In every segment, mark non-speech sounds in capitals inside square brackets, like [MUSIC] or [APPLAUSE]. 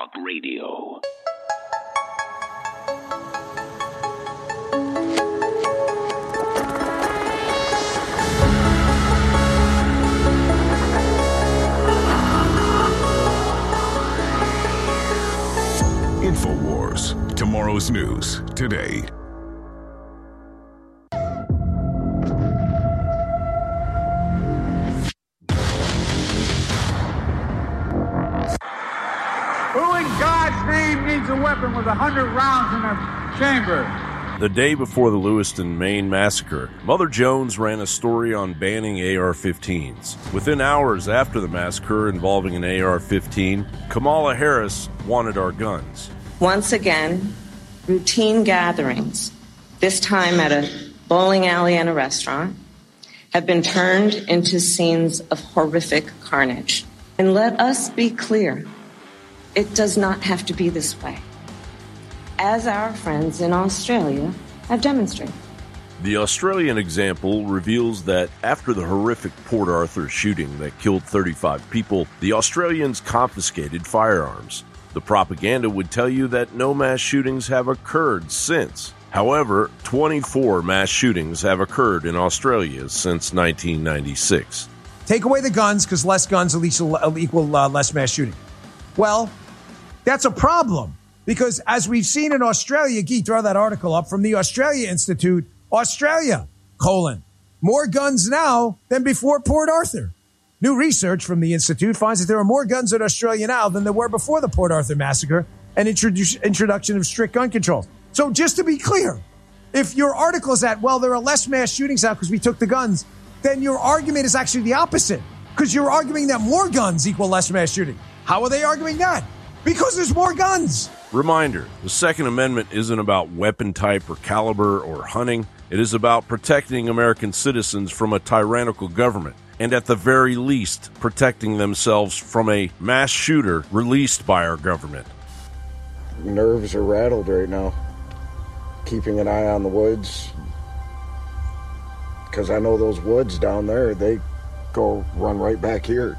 Talk Radio. InfoWars. Tomorrow's news today. Needs weapon with hundred rounds in a chamber? The day before the Lewiston, Maine massacre, Mother Jones ran a story on banning AR 15s. Within hours after the massacre involving an AR 15, Kamala Harris wanted our guns. Once again, routine gatherings, this time at a bowling alley and a restaurant, have been turned into scenes of horrific carnage. And let us be clear it does not have to be this way, as our friends in Australia have demonstrated. The Australian example reveals that after the horrific Port Arthur shooting that killed 35 people, the Australians confiscated firearms. The propaganda would tell you that no mass shootings have occurred since. However, 24 mass shootings have occurred in Australia since 1996. Take away the guns because less guns will equal, equal uh, less mass shooting. Well, that's a problem because as we've seen in Australia, Gee, throw that article up from the Australia Institute, Australia, colon, more guns now than before Port Arthur. New research from the Institute finds that there are more guns in Australia now than there were before the Port Arthur massacre and introdu- introduction of strict gun controls. So just to be clear, if your article is that, well, there are less mass shootings now because we took the guns, then your argument is actually the opposite because you're arguing that more guns equal less mass shooting. How are they arguing that? Because there's more guns. Reminder the Second Amendment isn't about weapon type or caliber or hunting. It is about protecting American citizens from a tyrannical government, and at the very least, protecting themselves from a mass shooter released by our government. Nerves are rattled right now. Keeping an eye on the woods. Because I know those woods down there, they go run right back here.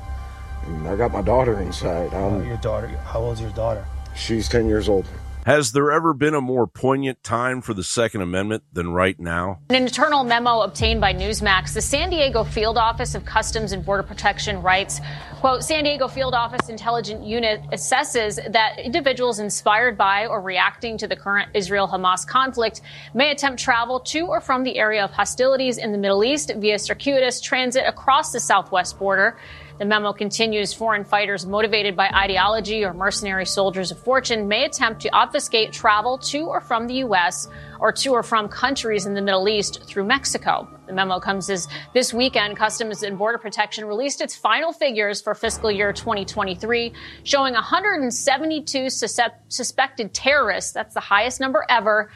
And I got my daughter inside. Uh, I'm, your daughter, how old's your daughter? She's 10 years old. Has there ever been a more poignant time for the Second Amendment than right now? In an internal memo obtained by Newsmax, the San Diego Field Office of Customs and Border Protection writes, quote, San Diego Field Office Intelligence Unit assesses that individuals inspired by or reacting to the current Israel-Hamas conflict may attempt travel to or from the area of hostilities in the Middle East via circuitous transit across the southwest border. The memo continues foreign fighters motivated by ideology or mercenary soldiers of fortune may attempt to obfuscate travel to or from the U.S. or to or from countries in the Middle East through Mexico. The memo comes as this weekend Customs and Border Protection released its final figures for fiscal year 2023, showing 172 suspected terrorists. That's the highest number ever.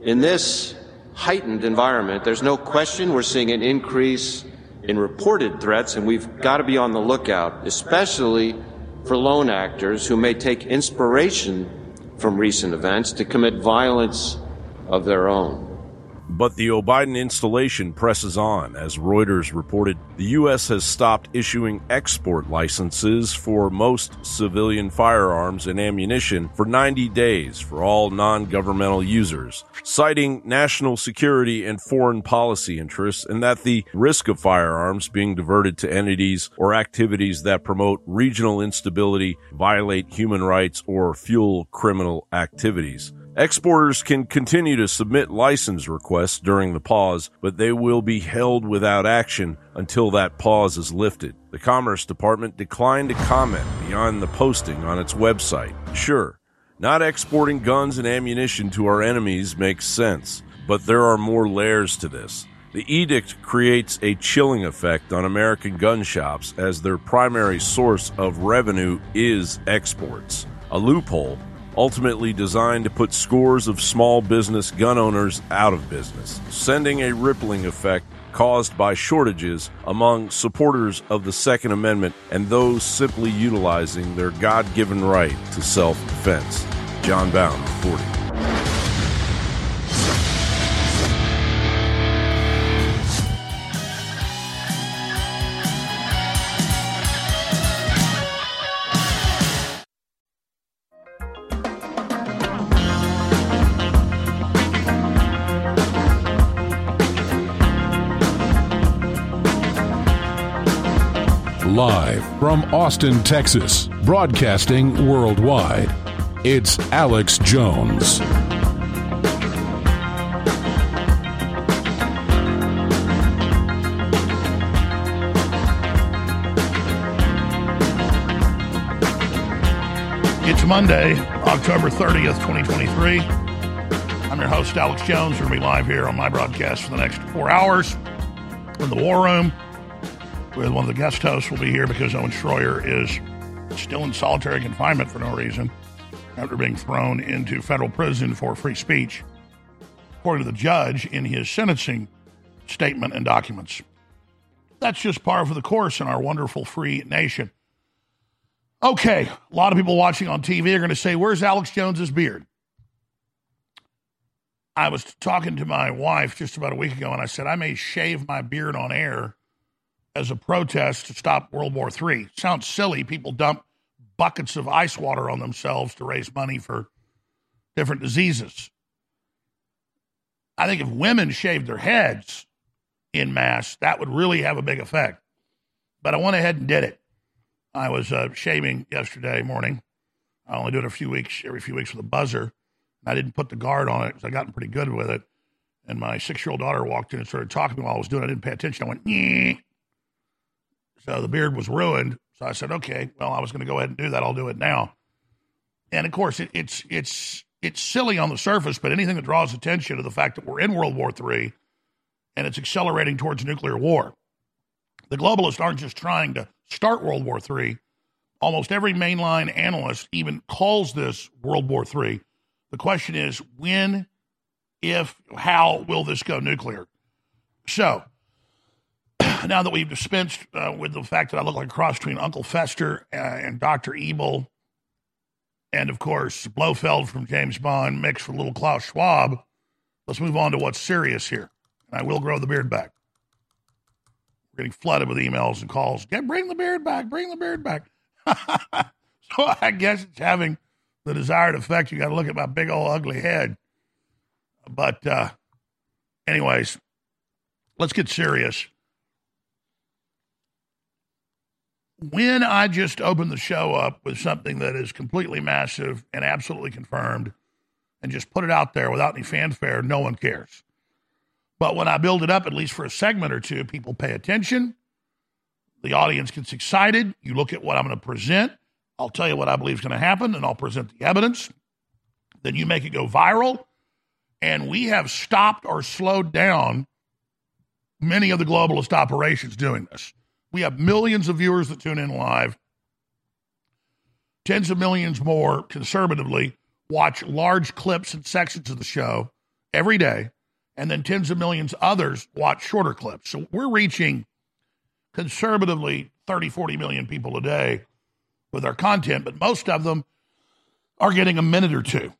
In this heightened environment, there's no question we're seeing an increase in reported threats, and we've got to be on the lookout, especially for lone actors who may take inspiration from recent events to commit violence of their own. But the Biden installation presses on. As Reuters reported, the U.S. has stopped issuing export licenses for most civilian firearms and ammunition for 90 days for all non governmental users, citing national security and foreign policy interests and that the risk of firearms being diverted to entities or activities that promote regional instability, violate human rights, or fuel criminal activities. Exporters can continue to submit license requests during the pause, but they will be held without action until that pause is lifted. The Commerce Department declined to comment beyond the posting on its website. Sure, not exporting guns and ammunition to our enemies makes sense, but there are more layers to this. The edict creates a chilling effect on American gun shops as their primary source of revenue is exports. A loophole ultimately designed to put scores of small business gun owners out of business, sending a rippling effect caused by shortages among supporters of the Second Amendment and those simply utilizing their God given right to self defense. Jon Bowne reporting. From Austin, Texas, broadcasting worldwide, it's Alex Jones. It's Monday, October 30th, 2023. I'm your host, Alex Jones. We're going to be live here on my broadcast for the next four hours in the War Room one of the guest hosts. will be here because Owen Schroyer is still in solitary confinement for no reason after being thrown into federal prison for free speech, according to the judge in his sentencing statement and documents. That's just par for the course in our wonderful free nation. Okay, a lot of people watching on TV are going to say, Where's Alex Jones's beard? I was talking to my wife just about a week ago, and I said, I may shave my beard on air as a protest to stop World War III. Sounds silly. People dump buckets of ice water on themselves to raise money for different diseases. I think if women shaved their heads in mass, that would really have a big effect. But I went ahead and did it. I was uh, shaving yesterday morning. I only do it a few weeks, every few weeks with a buzzer. I didn't put the guard on it because I gotten pretty good with it. And my six year old daughter walked in and started talking to me while I was doing it. I didn't pay attention. I went, Nyeh. So the beard was ruined. So I said, okay, well, I was going to go ahead and do that. I'll do it now. And of course, it, it's it's it's silly on the surface, but anything that draws attention to the fact that we're in World War III and it's accelerating towards nuclear war. The globalists aren't just trying to start World War III. Almost every mainline analyst even calls this World War III. The question is when, if, how will this go nuclear? So, now that we've dispensed uh, with the fact that I look like a cross between Uncle Fester uh, and Dr. Evil, and of course, Blofeld from James Bond mixed with little Klaus Schwab, let's move on to what's serious here. And I will grow the beard back. We're getting flooded with emails and calls. Get bring the beard back, bring the beard back. [LAUGHS] so I guess it's having the desired effect. You got to look at my big old ugly head. But, uh, anyways, let's get serious. When I just open the show up with something that is completely massive and absolutely confirmed and just put it out there without any fanfare, no one cares. But when I build it up, at least for a segment or two, people pay attention. The audience gets excited. You look at what I'm going to present. I'll tell you what I believe is going to happen, and I'll present the evidence. Then you make it go viral. And we have stopped or slowed down many of the globalist operations doing this. We have millions of viewers that tune in live, tens of millions more conservatively watch large clips and sections of the show every day and then tens of millions others watch shorter clips. So we're reaching conservatively 30, 40 million people a day with our content, but most of them are getting a minute or two.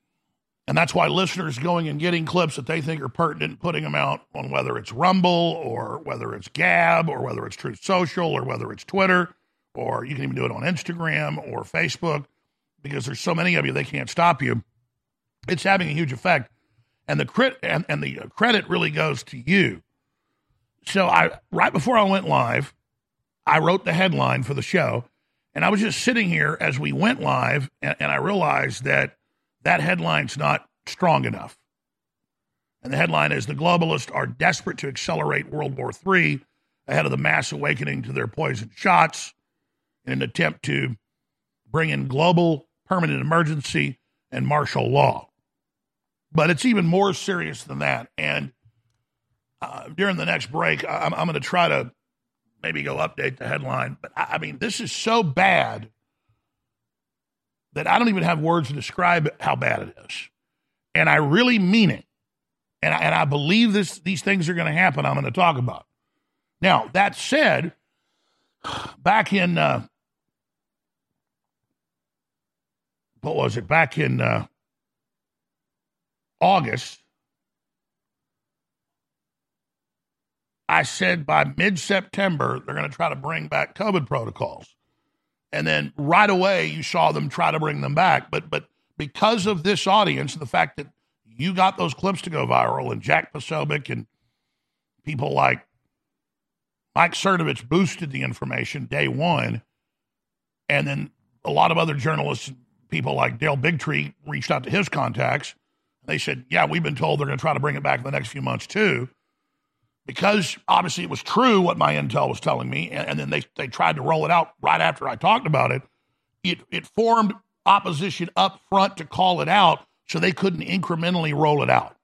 And that's why listeners going and getting clips that they think are pertinent, putting them out on whether it's Rumble or whether it's Gab or whether it's Truth Social or whether it's Twitter or you can even do it on Instagram or Facebook because there's so many of you they can't stop you. It's having a huge effect and the crit and, and the credit really goes to you. So I right before I went live, I wrote the headline for the show, and I was just sitting here as we went live, and, and I realized that that headline's not strong enough. And the headline is The globalists are desperate to accelerate World War III ahead of the mass awakening to their poison shots in an attempt to bring in global permanent emergency and martial law. But it's even more serious than that. And uh, during the next break, I'm, I'm going to try to maybe go update the headline. But I, I mean, this is so bad that I don't even have words to describe how bad it is. And I really mean it. And I, and I believe this, these things are going to happen. I'm going to talk about. Now, that said, back in, uh, what was it? Back in uh, August, I said by mid September, they're going to try to bring back COVID protocols. And then right away, you saw them try to bring them back. But, but because of this audience and the fact that you got those clips to go viral and Jack Posobiec and people like Mike Cernovich boosted the information day one, and then a lot of other journalists, people like Del Bigtree, reached out to his contacts. They said, "Yeah, we've been told they're going to try to bring it back in the next few months too." Because obviously it was true what my intel was telling me, and, and then they, they tried to roll it out right after I talked about it. It, it formed opposition up front to call it out so they couldn't incrementally roll it out.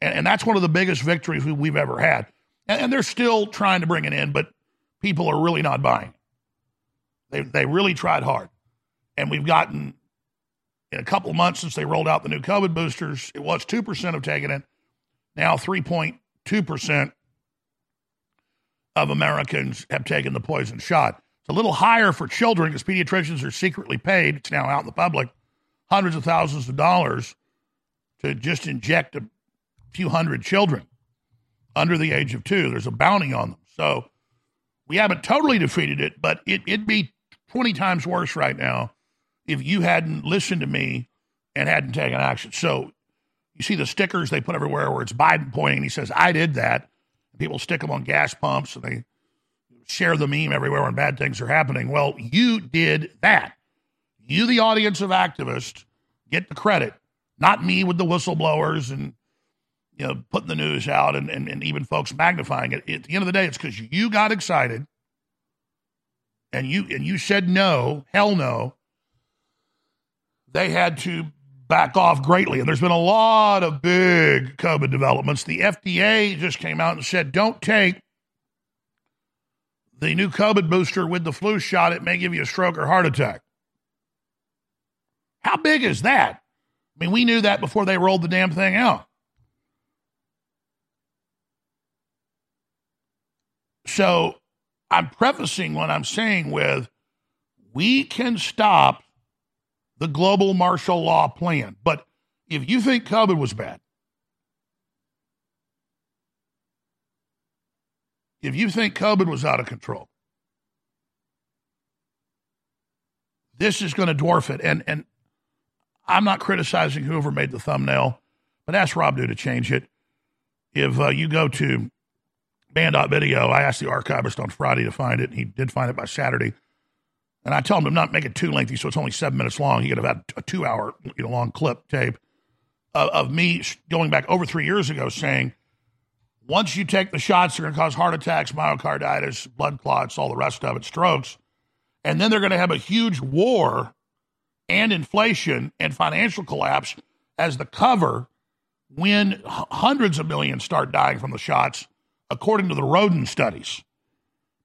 And, and that's one of the biggest victories we, we've ever had. And, and, they're still trying to bring it in, but people are really not buying. They, they really tried hard. And we've gotten, in a couple months since they rolled out the new COVID boosters, it was 2% of taking it. Now 3.2% of Americans have taken the poison shot. It's a little higher for children because pediatricians are secretly paid. It's now out in the public hundreds of thousands of dollars to just inject a few hundred children under the age of two. There's a bounty on them. So we haven't totally defeated it, but it, it'd be 20 times worse right now if you hadn't listened to me and hadn't taken action. So you see the stickers they put everywhere where it's Biden pointing. He says, I did that. People stick them on gas pumps and they share the meme everywhere when bad things are happening. Well, you did that. You, the audience of activists, get the credit, not me with the whistleblowers and you know putting the news out and, and, and even folks magnifying it. At the end of the day, it's because you got excited and you and you said no, hell no. They had to back off greatly. And there's been a lot of big COVID developments. The FDA just came out and said, don't take the new COVID booster with the flu shot, it may give you a stroke or heart attack. How big is that? I mean, we knew that before they rolled the damn thing out. So I'm prefacing what I'm saying with we can stop the global martial law plan. But if you think COVID was bad, if you think COVID was out of control, this is going to dwarf it. And and I'm not criticizing whoever made the thumbnail, but ask Rob Dew to change it. If uh, you go to Banned.video, I asked the archivist on Friday to find it. and He did find it by Saturday. And I told him to not make it too lengthy, so it's only seven minutes long. He could have had a two hour you know, long clip tape of, of me going back over three years ago saying, once you take the shots, they're going to cause heart attacks, myocarditis, blood clots, all the rest of it, strokes. And then they're going to have a huge war and inflation and financial collapse as the cover when hundreds of millions start dying from the shots, according to the rodent studies.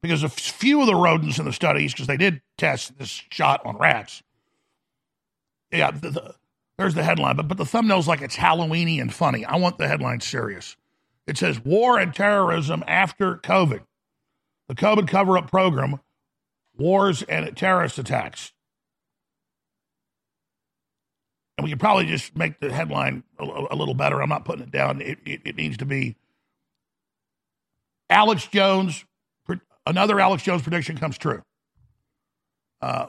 Because a few of the rodents in the studies, because they did test this shot on rats, yeah, the, the, there's the headline, but, but the thumbnail's like it's Halloweeny and funny. I want the headline serious. It says War and Terrorism After COVID. The COVID cover up program, wars and terrorist attacks. And we could probably just make the headline a, a little better. I'm not putting it down. It, it, it needs to be Alex Jones, another Alex Jones prediction comes true. Uh,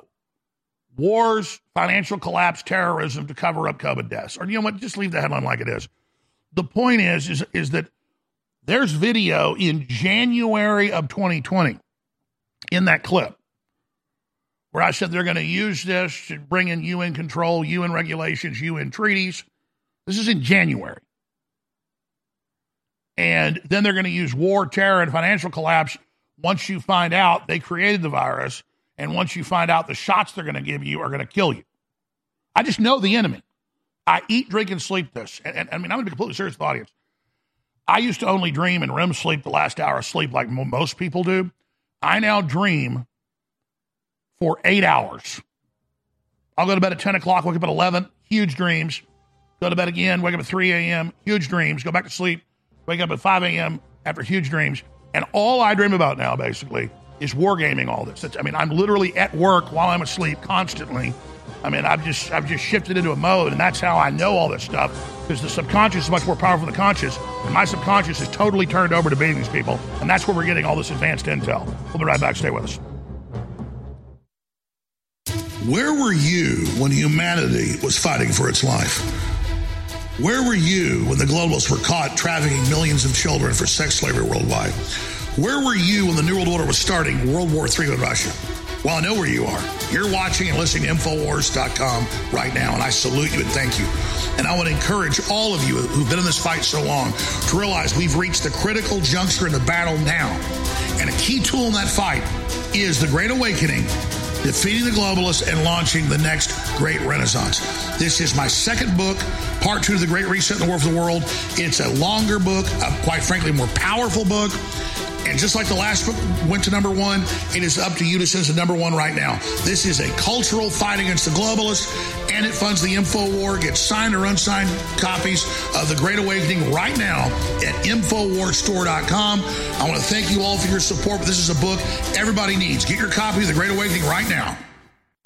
wars, financial collapse, terrorism to cover up COVID deaths. Or you know what? Just leave the headline like it is. The point is, is, is that there's video in January of 2020 in that clip where I said they're going to use this to bring in UN control, UN regulations, UN treaties. This is in January. And then they're going to use war, terror, and financial collapse once you find out they created the virus. And once you find out the shots they're going to give you are going to kill you. I just know the enemy. I eat, drink, and sleep this. And, and I mean, I'm going to be completely serious with the audience. I used to only dream and REM sleep the last hour of sleep like most people do. I now dream for eight hours. I'll go to bed at 10 o'clock, wake up at 11, huge dreams. Go to bed again, wake up at 3 a.m., huge dreams. Go back to sleep, wake up at 5 a.m. after huge dreams. And all I dream about now, basically, is wargaming all this. It's, I mean, I'm literally at work while I'm asleep constantly I mean, I've just I've just shifted into a mode, and that's how I know all this stuff because the subconscious is much more powerful than the conscious, and my subconscious is totally turned over to beating these people, and that's where we're getting all this advanced intel. We'll be right back. Stay with us. Where were you when humanity was fighting for its life? Where were you when the globalists were caught trafficking millions of children for sex slavery worldwide? Where were you when the New World Order was starting World War III with Russia? Well, I know where you are. You're watching and listening to Infowars.com right now, and I salute you and thank you. And I want to encourage all of you who've been in this fight so long to realize we've reached the critical juncture in the battle now. And a key tool in that fight is the Great Awakening defeating the globalists and launching the next great renaissance. This is my second book, part two of the Great Reset in the War for the World. It's a longer book, a, quite frankly, more powerful book. And just like the last book went to number one, it is up to you to send to number one right now. This is a cultural fight against the globalists, and it funds the info war. Get signed or unsigned copies of The Great Awakening right now at InfoWarStore.com. I want to thank you all for your support. This is a book everybody needs. Get your copy of The Great Awakening right now.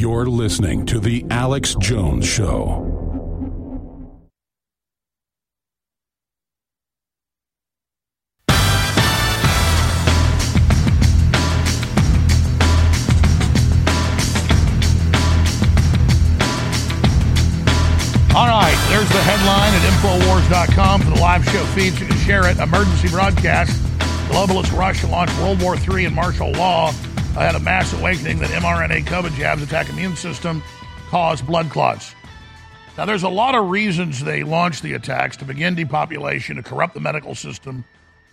You're listening to The Alex Jones Show. All right, there's the headline at Infowars.com for the live show feeds. You can share it. Emergency broadcast. Globalists rush to launch World War III and martial law ahead a mass awakening that mRNA COVID jabs attack immune system, cause blood clots. Now, there's a lot of reasons they launched the attacks to begin depopulation, to corrupt the medical system,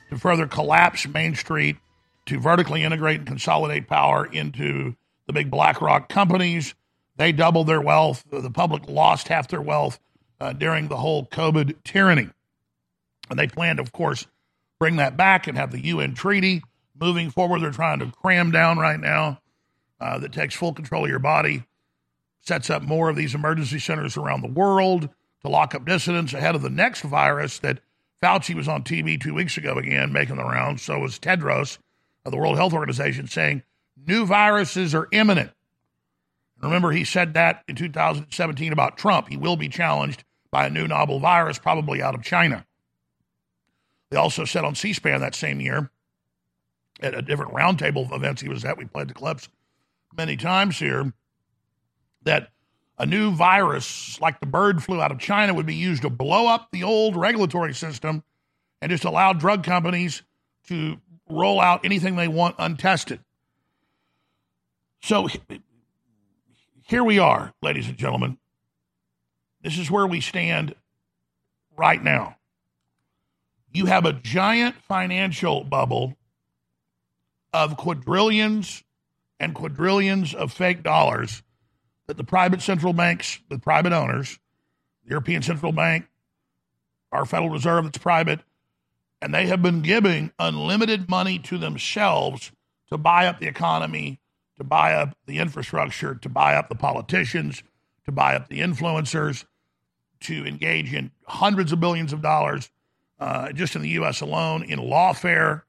to further collapse Main Street, to vertically integrate and consolidate power into the big BlackRock companies. They doubled their wealth. The public lost half their wealth uh, during the whole COVID tyranny. And they plan to, of course, bring that back and have the UN treaty moving forward. They're trying to cram down right now uh, that takes full control of your body, sets up more of these emergency centers around the world to lock up dissidents ahead of the next virus that Fauci was on TV two weeks ago again, making the rounds. So was Tedros of the World Health Organization saying new viruses are imminent. Remember, he said that in 2017 about Trump. He will be challenged by a new novel virus, probably out of China. They also said on C SPAN that same year, at a different roundtable events he was at, we played the clips many times here, that a new virus like the bird flu out of China would be used to blow up the old regulatory system and just allow drug companies to roll out anything they want untested. So here we are, ladies and gentlemen. This is where we stand right now. You have a giant financial bubble of quadrillions and quadrillions of fake dollars that the private central banks, the private owners, the European Central Bank, our Federal Reserve that's private, and they have been giving unlimited money to themselves to buy up the economy, to buy up the infrastructure, to buy up the politicians, to buy up the influencers, to engage in hundreds of billions of dollars uh, just in the U.S. alone in lawfare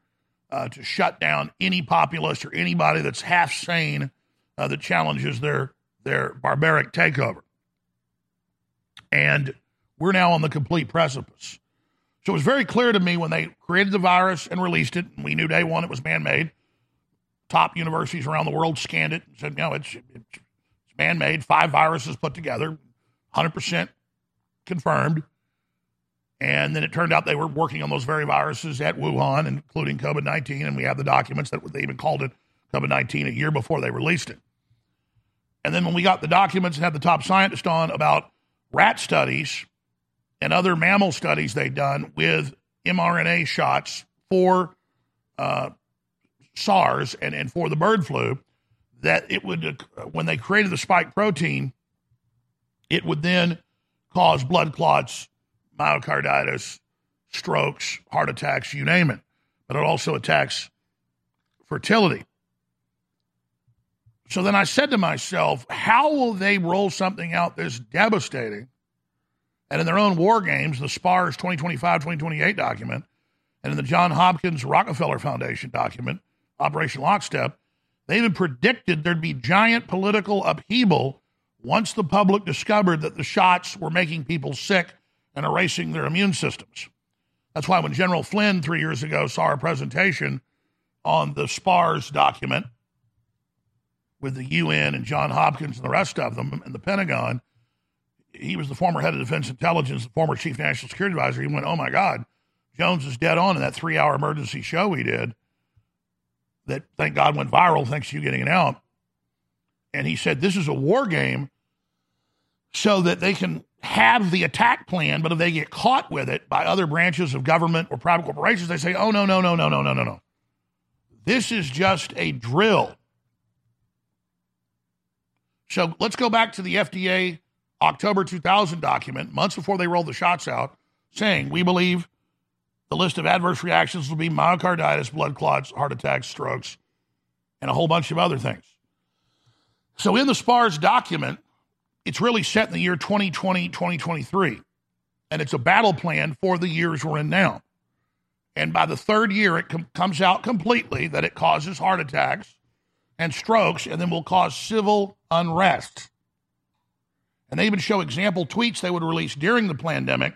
uh, to shut down any populist or anybody that's half sane uh, that challenges their their barbaric takeover. And we're now on the complete precipice. So it was very clear to me when they created the virus and released it, and we knew day one it was man made. Top universities around the world scanned it and said, no, it's, it's man made, five viruses put together, 100% confirmed. And then it turned out they were working on those very viruses at Wuhan, including COVID 19. And we have the documents that they even called it COVID 19 a year before they released it. And then when we got the documents and had the top scientist on about rat studies and other mammal studies they'd done with mRNA shots for uh, SARS and, and for the bird flu, that it would, uh, when they created the spike protein, it would then cause blood clots, myocarditis, strokes, heart attacks, you name it. But it also attacks fertility. So then I said to myself, how will they roll something out this devastating? And in their own war games, the SPARS 2025 2028 document, and in the John Hopkins Rockefeller Foundation document, Operation Lockstep, they even predicted there'd be giant political upheaval once the public discovered that the shots were making people sick and erasing their immune systems. That's why when General Flynn three years ago saw our presentation on the SPARS document with the UN and John Hopkins and the rest of them and the Pentagon, he was the former head of defense intelligence, the former chief national security advisor. He went, Oh my God, Jones is dead on in that three hour emergency show he did that, thank God, went viral thanks to you getting it out. And he said, This is a war game so that they can have the attack plan, but if they get caught with it by other branches of government or private corporations, they say, Oh, no, no, no, no, no, no, no, no. This is just a drill. So let's go back to the FDA October 2000 document, months before they rolled the shots out, saying, We believe the list of adverse reactions will be myocarditis, blood clots, heart attacks, strokes, and a whole bunch of other things. So in the SPARS document, it's really set in the year 2020, 2023. And it's a battle plan for the years we're in now. And by the third year, it com- comes out completely that it causes heart attacks and strokes and then will cause civil unrest. And they even show example tweets they would release during the pandemic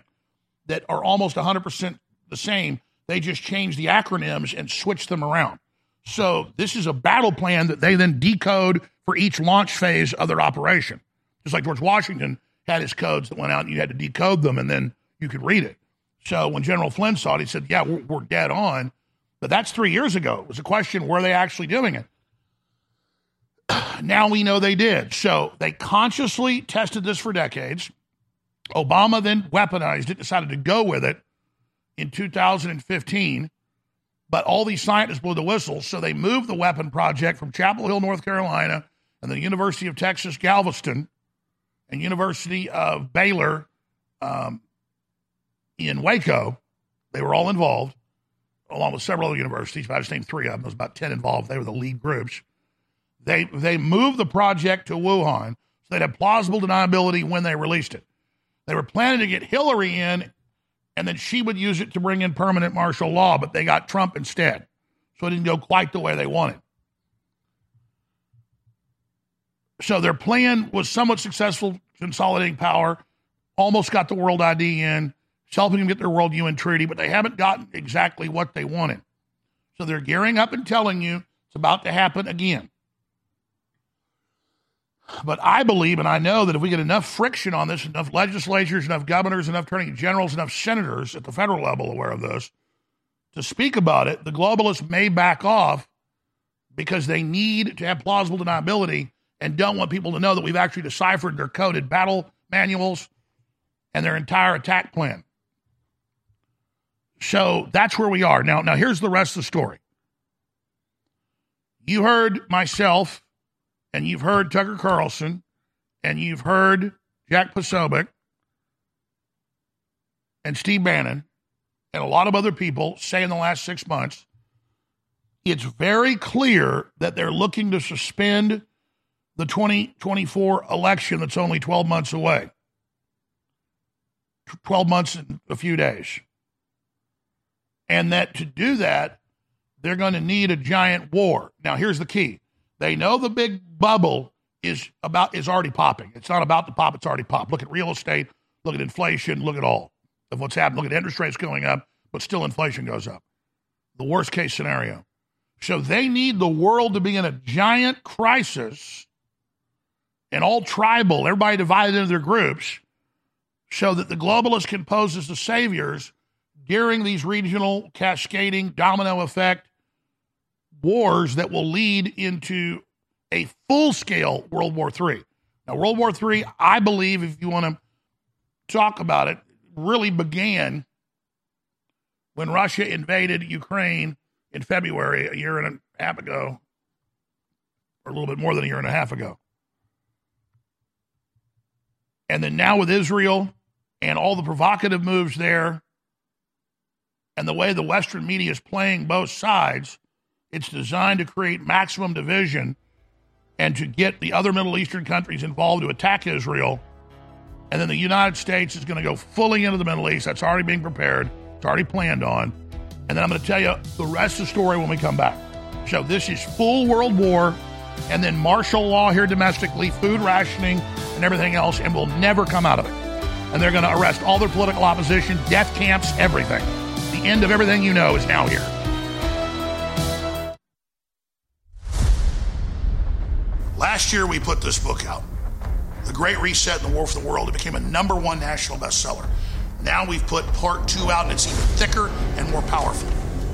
that are almost 100% the same. They just change the acronyms and switch them around. So this is a battle plan that they then decode for each launch phase of their operation. Just like George Washington had his codes that went out and you had to decode them and then you could read it. So when General Flynn saw it, he said, Yeah, we're, we're dead on. But that's three years ago. It was a question were they actually doing it? [CLEARS THROAT] now we know they did. So they consciously tested this for decades. Obama then weaponized it, decided to go with it in 2015. But all these scientists blew the whistle, so they moved the weapon project from Chapel Hill, North Carolina, and the University of Texas, Galveston, and University of Baylor um, in Waco. They were all involved, along with several other universities. But I just named three of them. There was about 10 involved. They were the lead groups. They, they moved the project to Wuhan so they'd have plausible deniability when they released it. They were planning to get Hillary in, and then she would use it to bring in permanent martial law, but they got Trump instead. So it didn't go quite the way they wanted. So their plan was somewhat successful, consolidating power, almost got the world ID in, it's helping them get their world UN treaty, but they haven't gotten exactly what they wanted. So they're gearing up and telling you it's about to happen again. But I believe and I know that if we get enough friction on this, enough legislatures, enough governors, enough attorney generals, enough senators at the federal level aware of this to speak about it, the globalists may back off because they need to have plausible deniability and don't want people to know that we've actually deciphered their coded battle manuals and their entire attack plan. So that's where we are. Now, now here's the rest of the story. You heard myself and you've heard Tucker Carlson, and you've heard Jack Posobiec, and Steve Bannon, and a lot of other people say in the last six months, it's very clear that they're looking to suspend the 2024 election that's only 12 months away. 12 months and a few days. And that to do that, they're going to need a giant war. Now, here's the key they know the big bubble is about is already popping. It's not about to pop, it's already popped. Look at real estate, look at inflation, look at all of what's happened. Look at interest rates going up, but still inflation goes up. The worst case scenario. So they need the world to be in a giant crisis and all tribal, everybody divided into their groups, so that the globalists can pose as the saviors during these regional cascading domino effect wars that will lead into a full scale World War III. Now, World War III, I believe, if you want to talk about it, really began when Russia invaded Ukraine in February, a year and a half ago, or a little bit more than a year and a half ago. And then now with Israel and all the provocative moves there, and the way the Western media is playing both sides, it's designed to create maximum division and to get the other Middle Eastern countries involved to attack Israel. And then the United States is going to go fully into the Middle East. That's already being prepared, it's already planned on. And then I'm going to tell you the rest of the story when we come back. So this is full world war and then martial law here domestically, food rationing, and everything else, and we'll never come out of it. And they're going to arrest all their political opposition, death camps, everything. The end of everything you know is now here. Last year, we put this book out The Great Reset and the War for the World. It became a number one national bestseller. Now we've put part two out, and it's even thicker and more powerful.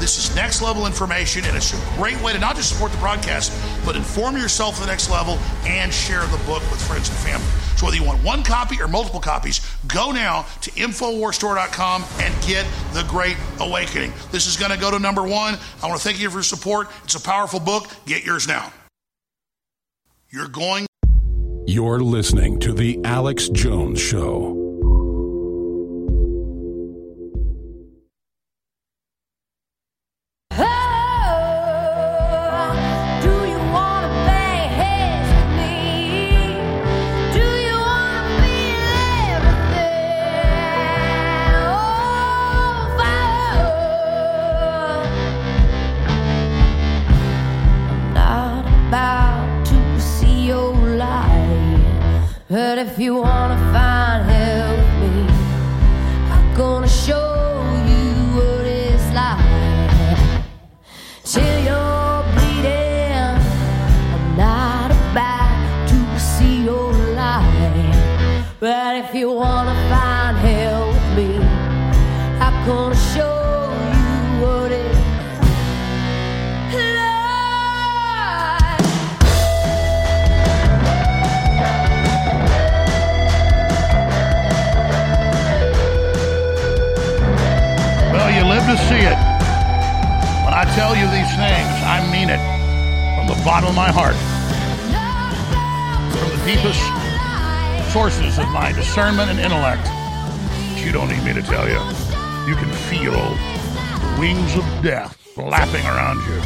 This is next level information, and it's a great way to not just support the broadcast, but inform yourself to the next level and share the book with friends and family. So whether you want one copy or multiple copies, go now to InfoWarsStore.com and get The Great Awakening. This is going to go to number one. I want to thank you for your support. It's a powerful book. Get yours now. You're going. You're listening to The Alex Jones Show. If you wanna tell you these things, I mean it from the bottom of my heart. From the deepest sources of my discernment and intellect. You don't need me to tell you. You can feel the wings of death flapping around you.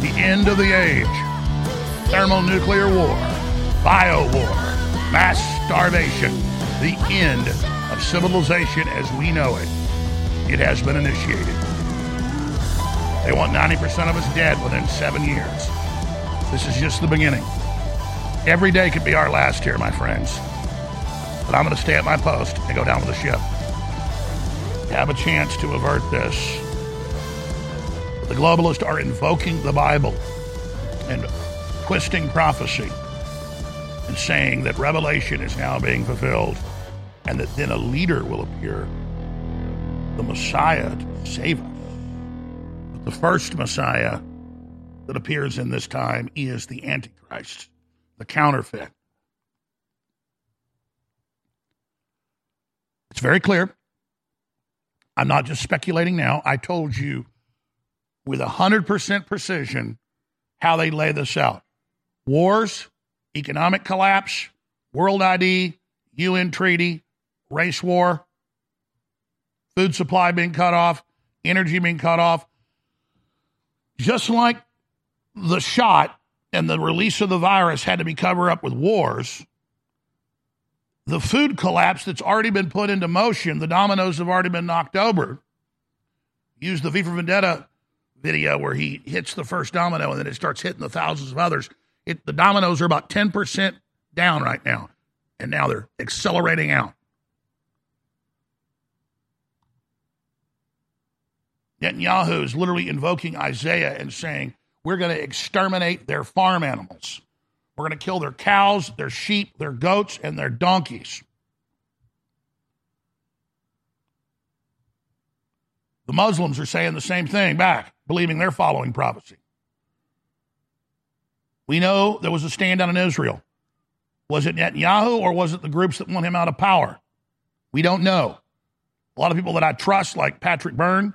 The end of the age. Thermonuclear war. Bio war. Mass starvation. The end of civilization as we know it. It has been initiated. They want 90% of us dead within seven years. This is just the beginning. Every day could be our last here, my friends. But I'm going to stay at my post and go down with the ship. Have a chance to avert this. The globalists are invoking the Bible and twisting prophecy and saying that Revelation is now being fulfilled and that then a leader will appear the Messiah to save us. The first Messiah that appears in this time is the Antichrist, the counterfeit. It's very clear. I'm not just speculating now. I told you with 100% precision how they lay this out wars, economic collapse, world ID, UN treaty, race war, food supply being cut off, energy being cut off. Just like the shot and the release of the virus had to be covered up with wars, the food collapse that's already been put into motion, the dominoes have already been knocked over. Use the V for Vendetta video where he hits the first domino and then it starts hitting the thousands of others. It, the dominoes are about 10% down right now, and now they're accelerating out. Netanyahu is literally invoking Isaiah and saying, We're going to exterminate their farm animals. We're going to kill their cows, their sheep, their goats, and their donkeys. The Muslims are saying the same thing back, believing they're following prophecy. We know there was a stand down in Israel. Was it Netanyahu or was it the groups that want him out of power? We don't know. A lot of people that I trust, like Patrick Byrne,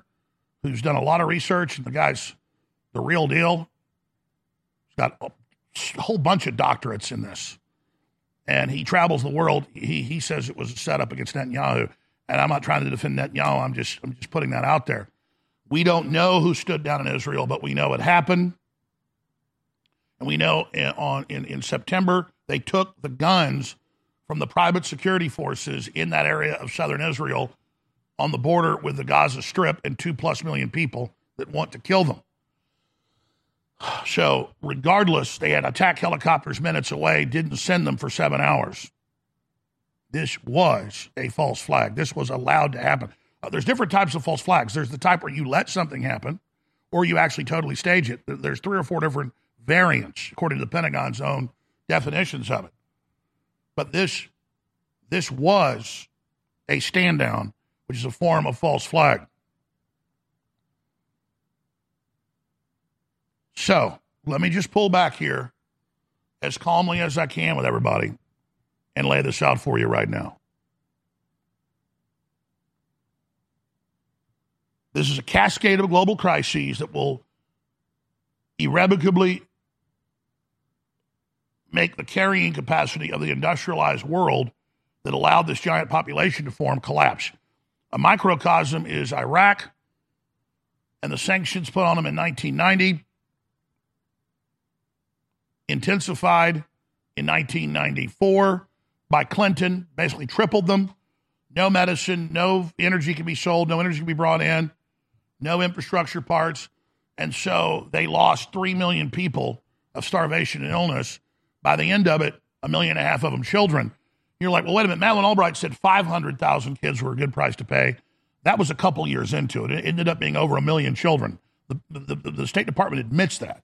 who's done a lot of research, and the guy's the real deal. He's got a whole bunch of doctorates in this. And he travels the world. He, he says it was a setup against Netanyahu. And I'm not trying to defend Netanyahu. I'm just, I'm just putting that out there. We don't know who stood down in Israel, but we know it happened. And we know in, on, in, in September, they took the guns from the private security forces in that area of southern Israel on the border with the Gaza Strip and two plus million people that want to kill them. [SIGHS] So, regardless, they had attack helicopters minutes away, didn't send them for seven hours. This was a false flag. This was allowed to happen. Uh, there's different types of false flags. There's the type where you let something happen or you actually totally stage it. There's three or four different variants, according to the Pentagon's own definitions of it. But this, this was a stand down, which is a form of false flag. So let me just pull back here as calmly as I can with everybody and lay this out for you right now. This is a cascade of global crises that will irrevocably make the carrying capacity of the industrialized world that allowed this giant population to form collapse. A microcosm is Iraq and the sanctions put on them in 1990 intensified in 1994 by Clinton, basically tripled them. No medicine, no energy can be sold, no energy can be brought in, no infrastructure parts. And so they lost 3 million people of starvation and illness. By the end of it, a million and a half of them children. You're like, well, wait a minute. Madeleine Albright said 500,000 kids were a good price to pay. That was a couple years into it. It ended up being over a million children. The, the, the, State Department admits that.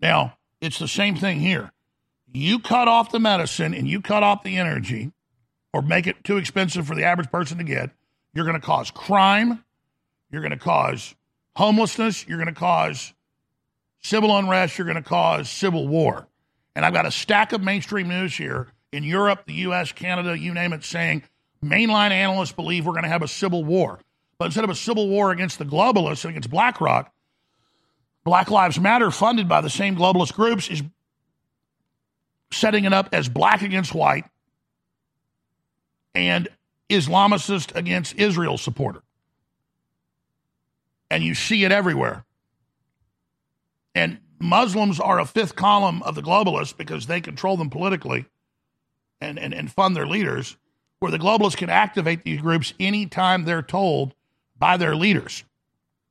Now, it's the same thing here. You cut off the medicine and you cut off the energy or make it too expensive for the average person to get, you're going to cause crime. You're going to cause homelessness. You're going to cause civil unrest. You're going to cause civil war. And I've got a stack of mainstream news here in Europe, the US, Canada, you name it, saying mainline analysts believe we're going to have a civil war. But instead of a civil war against the globalists and against BlackRock, Black Lives Matter, funded by the same globalist groups, is setting it up as black against white and Islamicist against Israel supporter. And you see it everywhere. And Muslims are a fifth column of the globalists because they control them politically and, and, and fund their leaders, where the globalists can activate these groups anytime they're told by their leaders.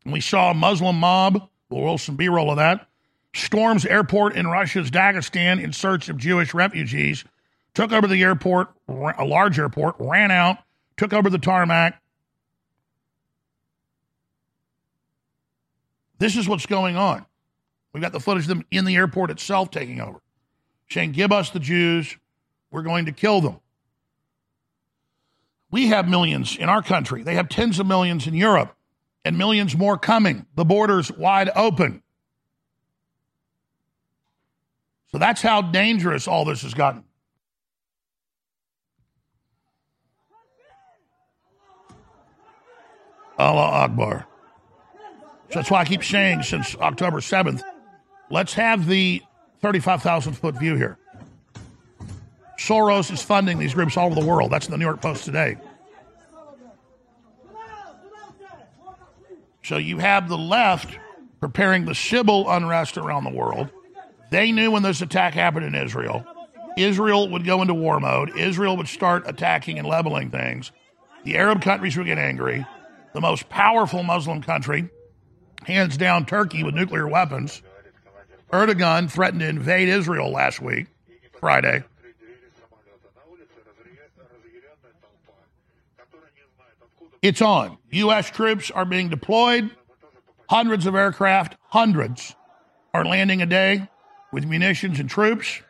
And we saw a Muslim mob We'll roll some B roll of that. Storms airport in Russia's Dagestan in search of Jewish refugees. Took over the airport, a large airport, ran out, took over the tarmac. This is what's going on. We've got the footage of them in the airport itself taking over, saying, Give us the Jews, we're going to kill them. We have millions in our country, they have tens of millions in Europe and millions more coming. The border's wide open. So that's how dangerous all this has gotten. Allah Akbar. So that's why I keep saying since October 7th, let's have the 35,000 foot view here. Soros is funding these groups all over the world. That's in the New York Post today. So you have the left preparing the civil unrest around the world. They knew when this attack happened in Israel, Israel would go into war mode. Israel would start attacking and leveling things. The Arab countries would get angry. The most powerful Muslim country, hands down Turkey with nuclear weapons. Erdogan threatened to invade Israel last week, Friday. It's on. U.S. troops are being deployed. Hundreds of aircraft, hundreds, are landing a day with munitions and troops.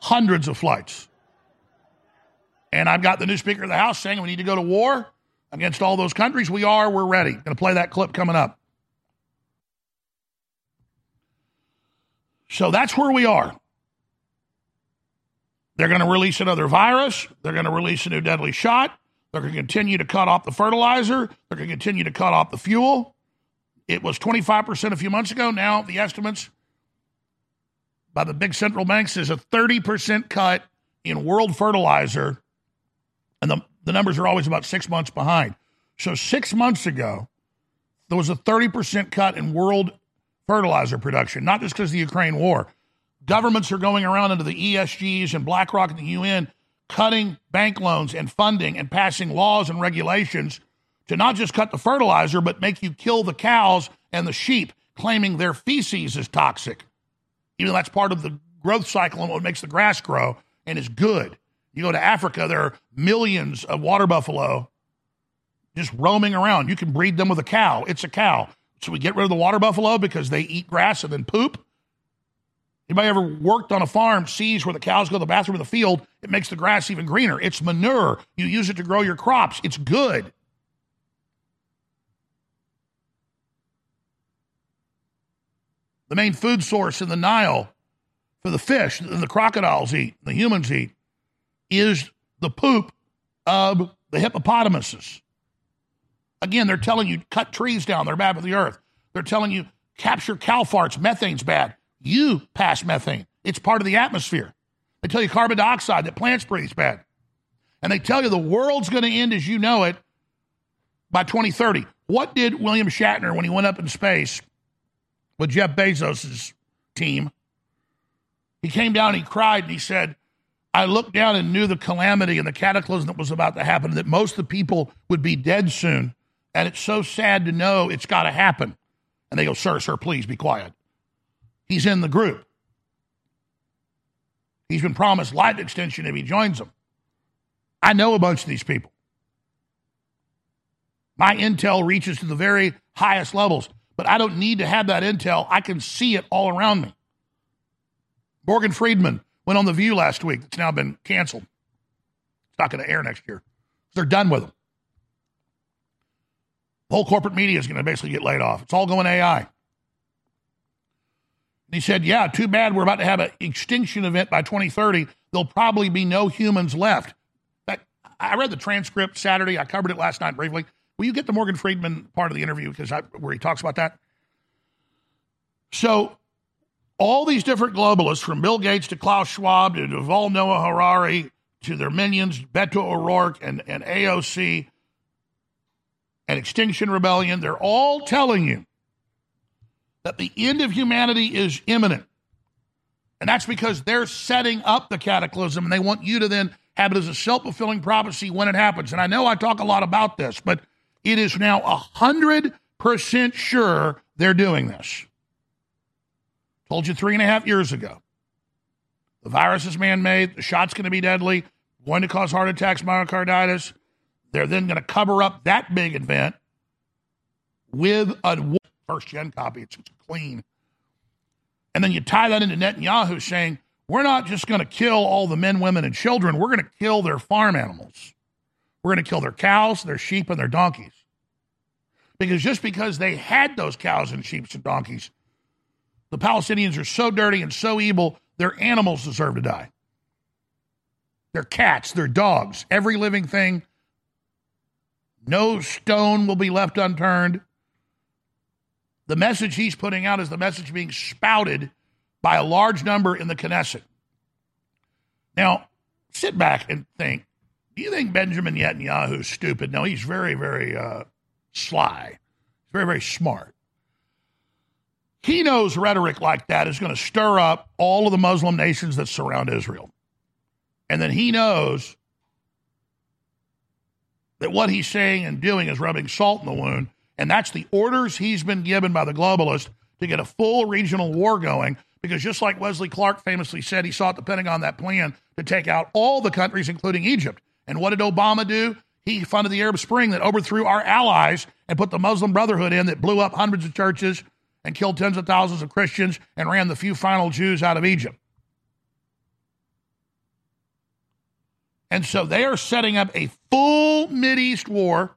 Hundreds of flights. And I've got the new Speaker of the House saying we need to go to war against all those countries. We are. We're ready. Going to play that clip coming up. So that's where we are. They're going to release another virus. They're going to release a new deadly shot. They're going to continue to cut off the fertilizer. They're going to continue to cut off the fuel. It was 25% a few months ago. Now the estimates by the big central banks is a 30% cut in world fertilizer. And the, the numbers are always about six months behind. So six months ago, there was a 30% cut in world fertilizer production, not just because of the Ukraine war. Governments are going around into the ESGs and BlackRock and the UN cutting bank loans and funding and passing laws and regulations to not just cut the fertilizer, but make you kill the cows and the sheep, claiming their feces is toxic. Even that's part of the growth cycle and what makes the grass grow and is good. You go to Africa, there are millions of water buffalo just roaming around. You can breed them with a cow. It's a cow. So we get rid of the water buffalo because they eat grass and then poop? Anybody ever worked on a farm sees where the cows go to the bathroom in the field? It makes the grass even greener. It's manure. You use it to grow your crops. It's good. The main food source in the Nile for the fish and the crocodiles eat, the humans eat, is the poop of the hippopotamuses. Again, they're telling you cut trees down, they're bad for the earth. They're telling you capture cow farts, methane's bad. You pass methane, it's part of the atmosphere. They tell you carbon dioxide that plants breathe is bad. And they tell you the world's going to end as you know it by 2030. What did William Shatner, when he went up in space with Jeff Bezos' team, he came down he cried and he said, I looked down and knew the calamity and the cataclysm that was about to happen, that most of the people would be dead soon. And it's so sad to know it's got to happen. And they go, Sir, sir, please be quiet. He's in the group. He's been promised life extension if he joins them. I know a bunch of these people. My intel reaches to the very highest levels, but I don't need to have that intel. I can see it all around me. Morgan Freeman went on The View last week. It's now been canceled. It's not going to air next year. They're done with them. Whole corporate media is going to basically get laid off. It's all going AI. And he said, Yeah, too bad we're about to have an extinction event by 2030. There'll probably be no humans left. I read the transcript Saturday. I covered it last night briefly. Will you get the Morgan Freeman part of the interview because where he talks about that? So, all these different globalists, from Bill Gates to Klaus Schwab to Yuval Noah Harari to their minions, Beto O'Rourke and, and AOC, and Extinction Rebellion, they're all telling you that the end of humanity is imminent. And that's because they're setting up the cataclysm and they want you to then have it as a self fulfilling prophecy when it happens. And I know I talk a lot about this, but it is now 100% sure they're doing this. Told you three and a half years ago. The virus is man made, the shot's going to be deadly, going to cause heart attacks, myocarditis. They're then going to cover up that big event with a first gen copy. It's, it's clean. And then you tie that into Netanyahu saying, we're not just going to kill all the men, women, and children. We're going to kill their farm animals. We're going to kill their cows, their sheep, and their donkeys. Because just because they had those cows and sheep and donkeys, the Palestinians are so dirty and so evil, their animals deserve to die. Their cats, their dogs, every living thing no stone will be left unturned. The message he's putting out is the message being spouted by a large number in the Knesset. Now, sit back and think do you think Benjamin Netanyahu is stupid? No, he's very, very uh, sly, He's very, very smart. He knows rhetoric like that is going to stir up all of the Muslim nations that surround Israel. And then he knows that what he's saying and doing is rubbing salt in the wound. And that's the orders he's been given by the globalists to get a full regional war going. Because just like Wesley Clark famously said, he saw at the Pentagon that plan to take out all the countries, including Egypt. And what did Obama do? He funded the Arab Spring that overthrew our allies and put the Muslim Brotherhood in that blew up hundreds of churches and killed tens of thousands of Christians and ran the few final Jews out of Egypt. And so they are setting up a full East war.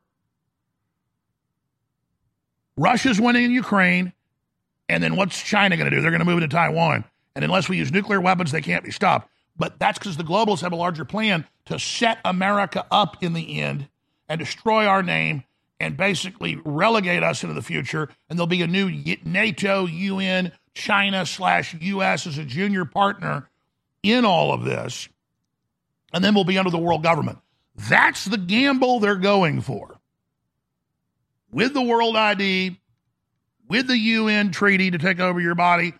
Russia's winning in Ukraine. And then what's China going to do? They're going to move into Taiwan. And unless we use nuclear weapons, they can't be stopped. But that's because the globalists have a larger plan to set America up in the end and destroy our name and basically relegate us into the future. And there'll be a new NATO, UN, China slash US as a junior partner in all of this. And then we'll be under the world government. That's the gamble they're going for. With the world ID, with the UN treaty to take over your body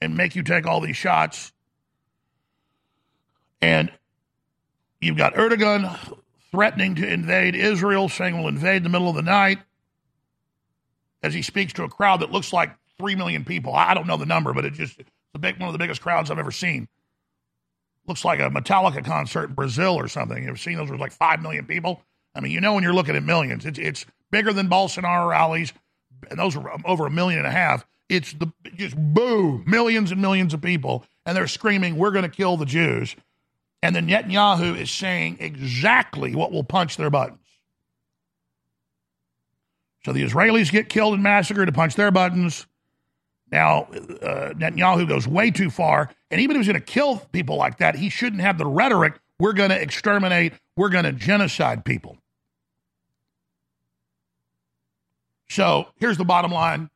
and make you take all these shots. And you've got Erdogan threatening to invade Israel, saying we'll invade in the middle of the night as he speaks to a crowd that looks like 3 million people. I don't know the number, but it's just the big, one of the biggest crowds I've ever seen. Looks like a Metallica concert in Brazil or something. You've seen those with like 5 million people. I mean, you know when you're looking at millions. It's, it's bigger than Bolsonaro rallies, and those were um, over a million and a half. It's the just boo, millions and millions of people, and they're screaming, "We're going to kill the Jews." And then Netanyahu is saying exactly what will punch their buttons. So the Israelis get killed and massacred to punch their buttons. Now, uh, Netanyahu goes way too far. And even if he's going to kill people like that, he shouldn't have the rhetoric we're going to exterminate, we're going to genocide people. So here's the bottom line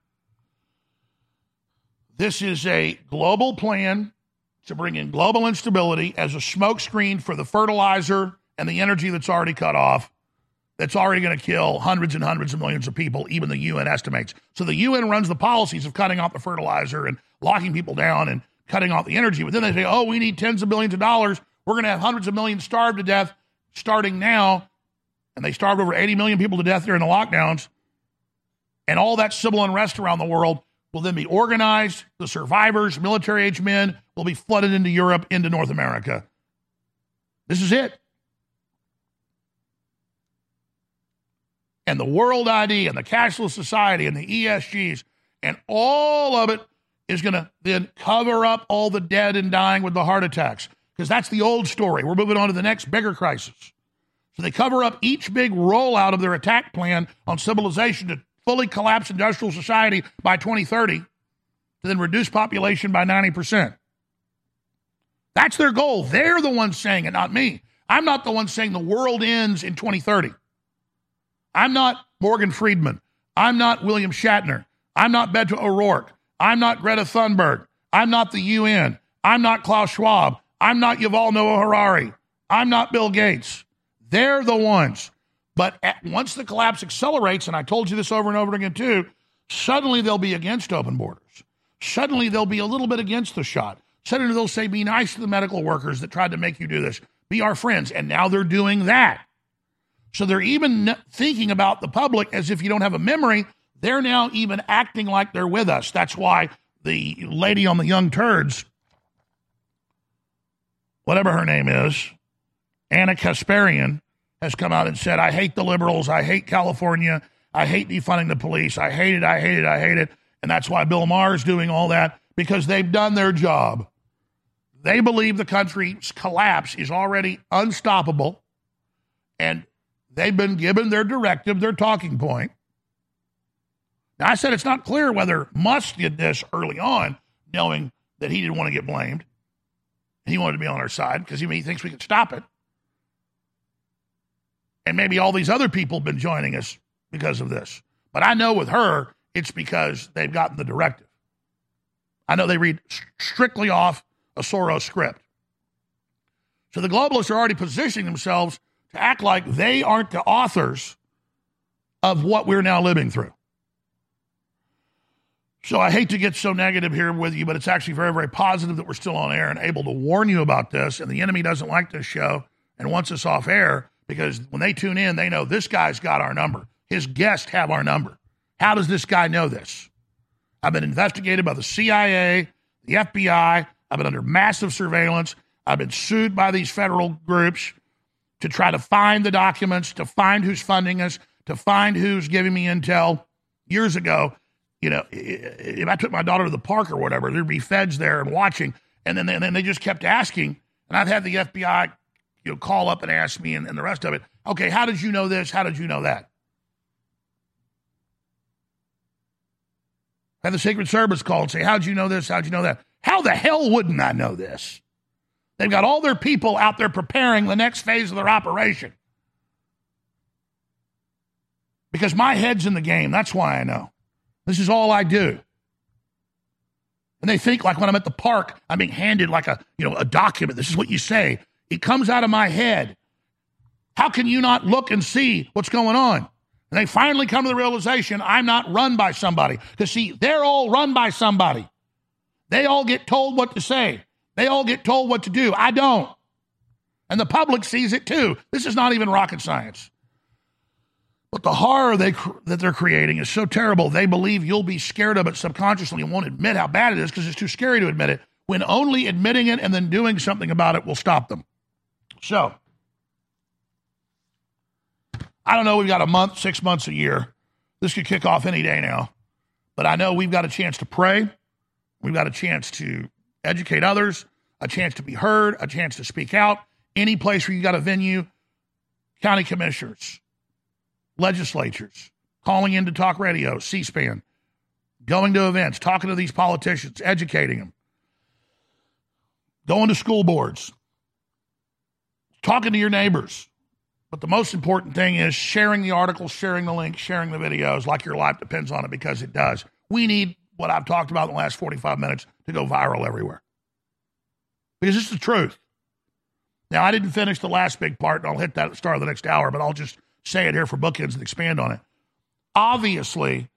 this is a global plan to bring in global instability as a smokescreen for the fertilizer and the energy that's already cut off, that's already going to kill hundreds and hundreds of millions of people, even the UN estimates. So the UN runs the policies of cutting off the fertilizer and locking people down and cutting off the energy. But then they say, oh, we need tens of billions of dollars. We're going to have hundreds of millions starved to death starting now. And they starved over 80 million people to death during the lockdowns. And all that civil unrest around the world will then be organized. The survivors, military age men, will be flooded into Europe, into North America. This is it. And the World ID and the cashless society and the ESGs and all of it is going to then cover up all the dead and dying with the heart attacks because that's the old story. We're moving on to the next bigger crisis. So they cover up each big rollout of their attack plan on civilization to fully collapse industrial society by 2030 to then reduce population by 90%. That's their goal. They're the ones saying it, not me. I'm not the one saying the world ends in 2030. I'm not Morgan Freeman. I'm not William Shatner. I'm not Beto O'Rourke. I'm not Greta Thunberg. I'm not the UN. I'm not Klaus Schwab. I'm not Yuval Noah Harari. I'm not Bill Gates. They're the ones. But at, once the collapse accelerates, and I told you this over and over again too, suddenly they'll be against open borders. Suddenly they'll be a little bit against the shot. Suddenly they'll say, be nice to the medical workers that tried to make you do this. Be our friends. And now they're doing that. So they're even thinking about the public as if you don't have a memory. They're now even acting like they're with us. That's why the lady on the Young Turds, whatever her name is, Ana Kasparian, has come out and said, I hate the liberals. I hate California. I hate defunding the police. I hate it. I hate it. I hate it. And that's why Bill Maher is doing all that because they've done their job. They believe the country's collapse is already unstoppable. And they've been given their directive, their talking point. Now, I said it's not clear whether Musk did this early on, knowing that he didn't want to get blamed. He wanted to be on our side because he thinks we can stop it. And maybe all these other people have been joining us because of this. But I know with her, it's because they've gotten the directive. I know they read strictly off a Soros script. So the globalists are already positioning themselves to act like they aren't the authors of what we're now living through. So I hate to get so negative here with you, but it's actually very, very positive that we're still on air and able to warn you about this. And the enemy doesn't like this show and wants us off air because when they tune in, they know this guy's got our number. His guests have our number. How does this guy know this? I've been investigated by the CIA, the FBI. I've been under massive surveillance. I've been sued by these federal groups to try to find the documents, to find who's funding us, to find who's giving me intel. Years ago, you know, if I took my daughter to the park or whatever, there'd be feds there and watching, and then and then they just kept asking, and I've had the FBI, you know, call up and ask me and, and the rest of it. Okay, how did you know this? How did you know that? Have the Secret Service call and say, How'd you know this? How'd you know that? How the hell wouldn't I know this? They've got all their people out there preparing the next phase of their operation. Because my head's in the game. That's why I know. This is all I do. And they think like when I'm at the park, I'm being handed like a, you know, a document. This is what you say. It comes out of my head. How can you not look and see what's going on? And they finally come to the realization I'm not run by somebody. Because, see, they're all run by somebody. They all get told what to say, they all get told what to do. I don't. And the public sees it too. This is not even rocket science. But the horror they, that they're creating is so terrible, they believe you'll be scared of it subconsciously and won't admit how bad it is because it's too scary to admit it, when only admitting it and then doing something about it will stop them. So, I don't know, we've got a month, six months, a year. This could kick off any day now. But I know we've got a chance to pray. We've got a chance to educate others, a chance to be heard, a chance to speak out. Any place where you got a venue, county commissioners, legislatures, calling into talk radio, C SPAN, going to events, talking to these politicians, educating them, going to school boards, talking to your neighbors, but the most important thing is sharing the articles, sharing the links, sharing the videos like your life depends on it because it does. We need what I've talked about in the last 45 minutes to go viral everywhere. Because it's the truth. Now, I didn't finish the last big part, and I'll hit that at the start of the next hour, but I'll just say it here for bookends and expand on it. Obviously,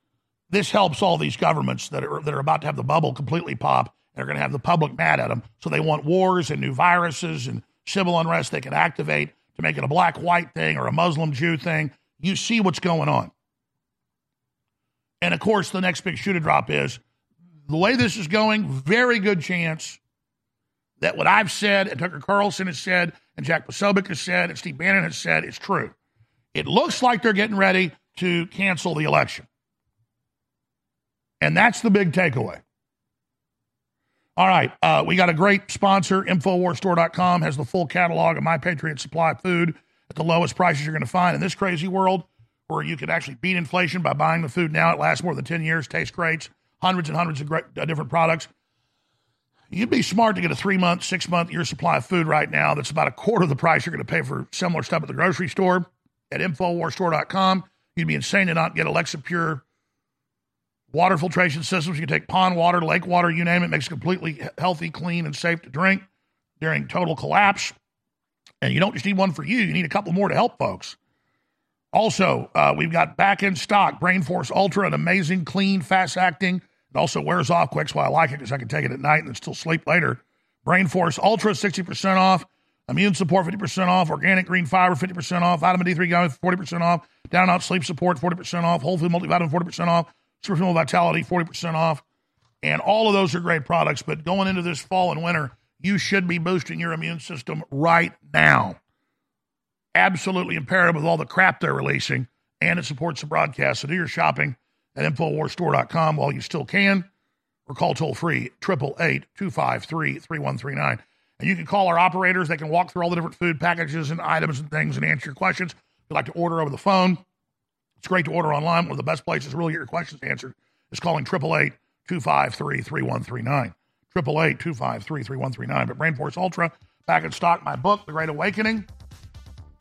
this helps all these governments that are, that are about to have the bubble completely pop and are going to have the public mad at them. So they want wars and new viruses and civil unrest they can activate to make it a black white thing or a Muslim Jew thing. You see what's going on. And of course, the next big shoe to drop is the way this is going, very good chance that what I've said and Tucker Carlson has said and Jack Posobiec has said and Steve Bannon has said is true. It looks like they're getting ready to cancel the election. And that's the big takeaway. All right. Uh, we got a great sponsor. Infowarsstore.com has the full catalog of My Patriot Supply food at the lowest prices you're going to find in this crazy world where you could actually beat inflation by buying the food now. It lasts more than 10 years, tastes great, hundreds and hundreds of great, uh, different products. You'd be smart to get a three month, six month year supply of food right now that's about a quarter of the price you're going to pay for similar stuff at the grocery store at Infowarsstore.com. You'd be insane to not get Alexa Pure water filtration systems. You can take pond water, lake water, you name it, makes it completely healthy, clean, and safe to drink during total collapse. And you don't just need one for you, you need a couple more to help folks. Also, uh, we've got back in stock Brain Force Ultra, an amazing, clean, fast acting. It also wears off quick, so I like it because I can take it at night and then still sleep later. Brain Force Ultra, 60% off. Immune support, 50% off. Organic green fiber, 50% off. Vitamin D3 gummy, 40% off. Down out sleep support, 40% off. Whole food multivitamin, 40% off. Super Vitality, 40% off. And all of those are great products. But going into this fall and winter, you should be boosting your immune system right now. Absolutely imperative with all the crap they're releasing. And it supports the broadcast. So do your shopping at InfoWarsStore.com while you still can. Or call toll free, 888 253 3139. And you can call our operators. They can walk through all the different food packages and items and things and answer your questions. If you'd like to order over the phone, it's great to order online. One of the best places to really get your questions answered is calling 888 253 3139. 888 253 3139. But Brain Force Ultra, back in stock, my book, The Great Awakening.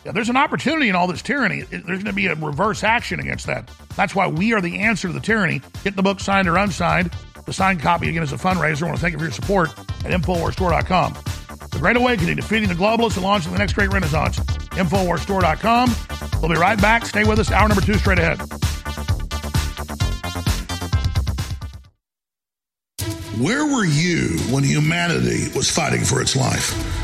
Yeah, there's an opportunity in all this tyranny. There's going to be a reverse action against that. That's why we are the answer to the tyranny. Get the book signed or unsigned. The signed copy, again, is a fundraiser. I want to thank you for your support at InfoWarsStore.com. The Great Awakening, defeating the globalists and launching the next great renaissance. InfoWarsStore.com. We'll be right back. Stay with us. Hour number two straight ahead. Where were you when humanity was fighting for its life?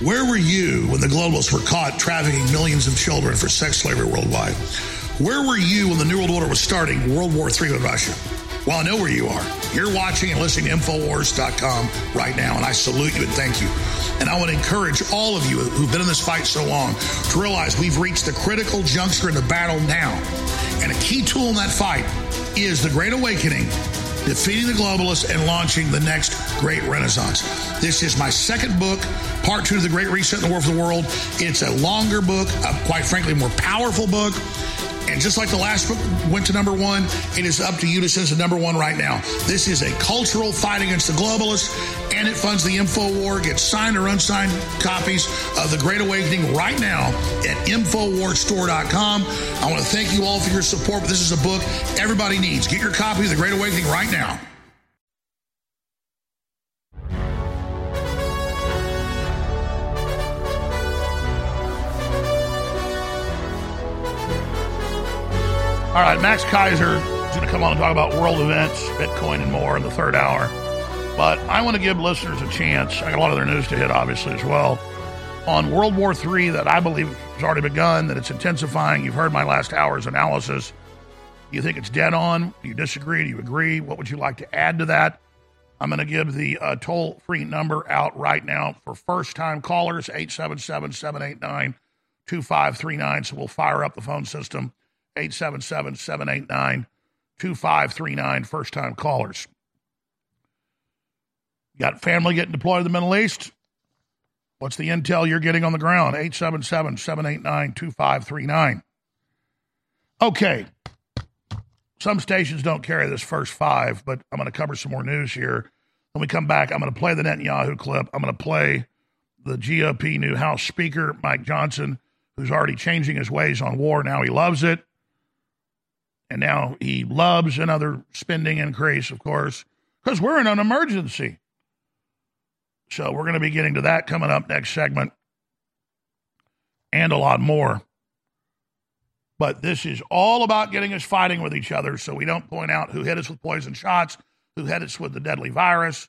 Where were you when the globalists were caught trafficking millions of children for sex slavery worldwide? Where were you when the New World Order was starting World War III with Russia? Well, I know where you are. You're watching and listening to Infowars.com right now, and I salute you and thank you. And I want to encourage all of you who've been in this fight so long to realize we've reached the critical juncture in the battle now. And a key tool in that fight is the Great Awakening, defeating the globalists, and launching the next great renaissance. This is my second book, part two of the Great Reset in the War for the World. It's a longer book, a, quite frankly, more powerful book. And just like the last book went to number one, it is up to you to send to number one right now. This is a cultural fight against the globalists, and it funds the info war. Get signed or unsigned copies of The Great Awakening right now at InfoWarsStore.com. I want to thank you all for your support, but this is a book everybody needs. Get your copy of The Great Awakening right now. All right, Max Keiser is going to come on and talk about world events, Bitcoin, and more in the third hour. But I want to give listeners a chance. I got a lot of their news to hit, obviously, as well. On World War III, that I believe has already begun, that it's intensifying. You've heard my last hour's analysis. Do you think it's dead on? Do you disagree? Do you agree? What would you like to add to that? I'm going to give the uh, toll free number out right now for first time callers 877 789 2539. So we'll fire up the phone system 877 789 2539, first time callers. Got family getting deployed to the Middle East? What's the intel you're getting on the ground? 877 789 2539. Okay. Some stations don't carry this first five, but I'm going to cover some more news here. When we come back, I'm going to play the Netanyahu clip. I'm going to play the GOP new House Speaker, Mike Johnson, who's already changing his ways on war. Now he loves it. And now he loves another spending increase, of course, because we're in an emergency. So we're going to be getting to that coming up next segment and a lot more. But this is all about getting us fighting with each other so we don't point out who hit us with poison shots, who hit us with the deadly virus,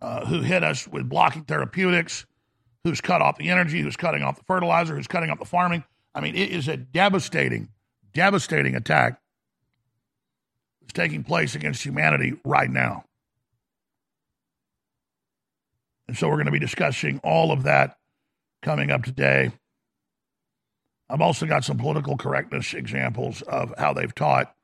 uh, who hit us with blocking therapeutics, who's cut off the energy, who's cutting off the fertilizer, who's cutting off the farming. I mean, it is a devastating, devastating attack taking place against humanity right now. And so we're going to be discussing all of that coming up today. I've also got some political correctness examples of how they've taught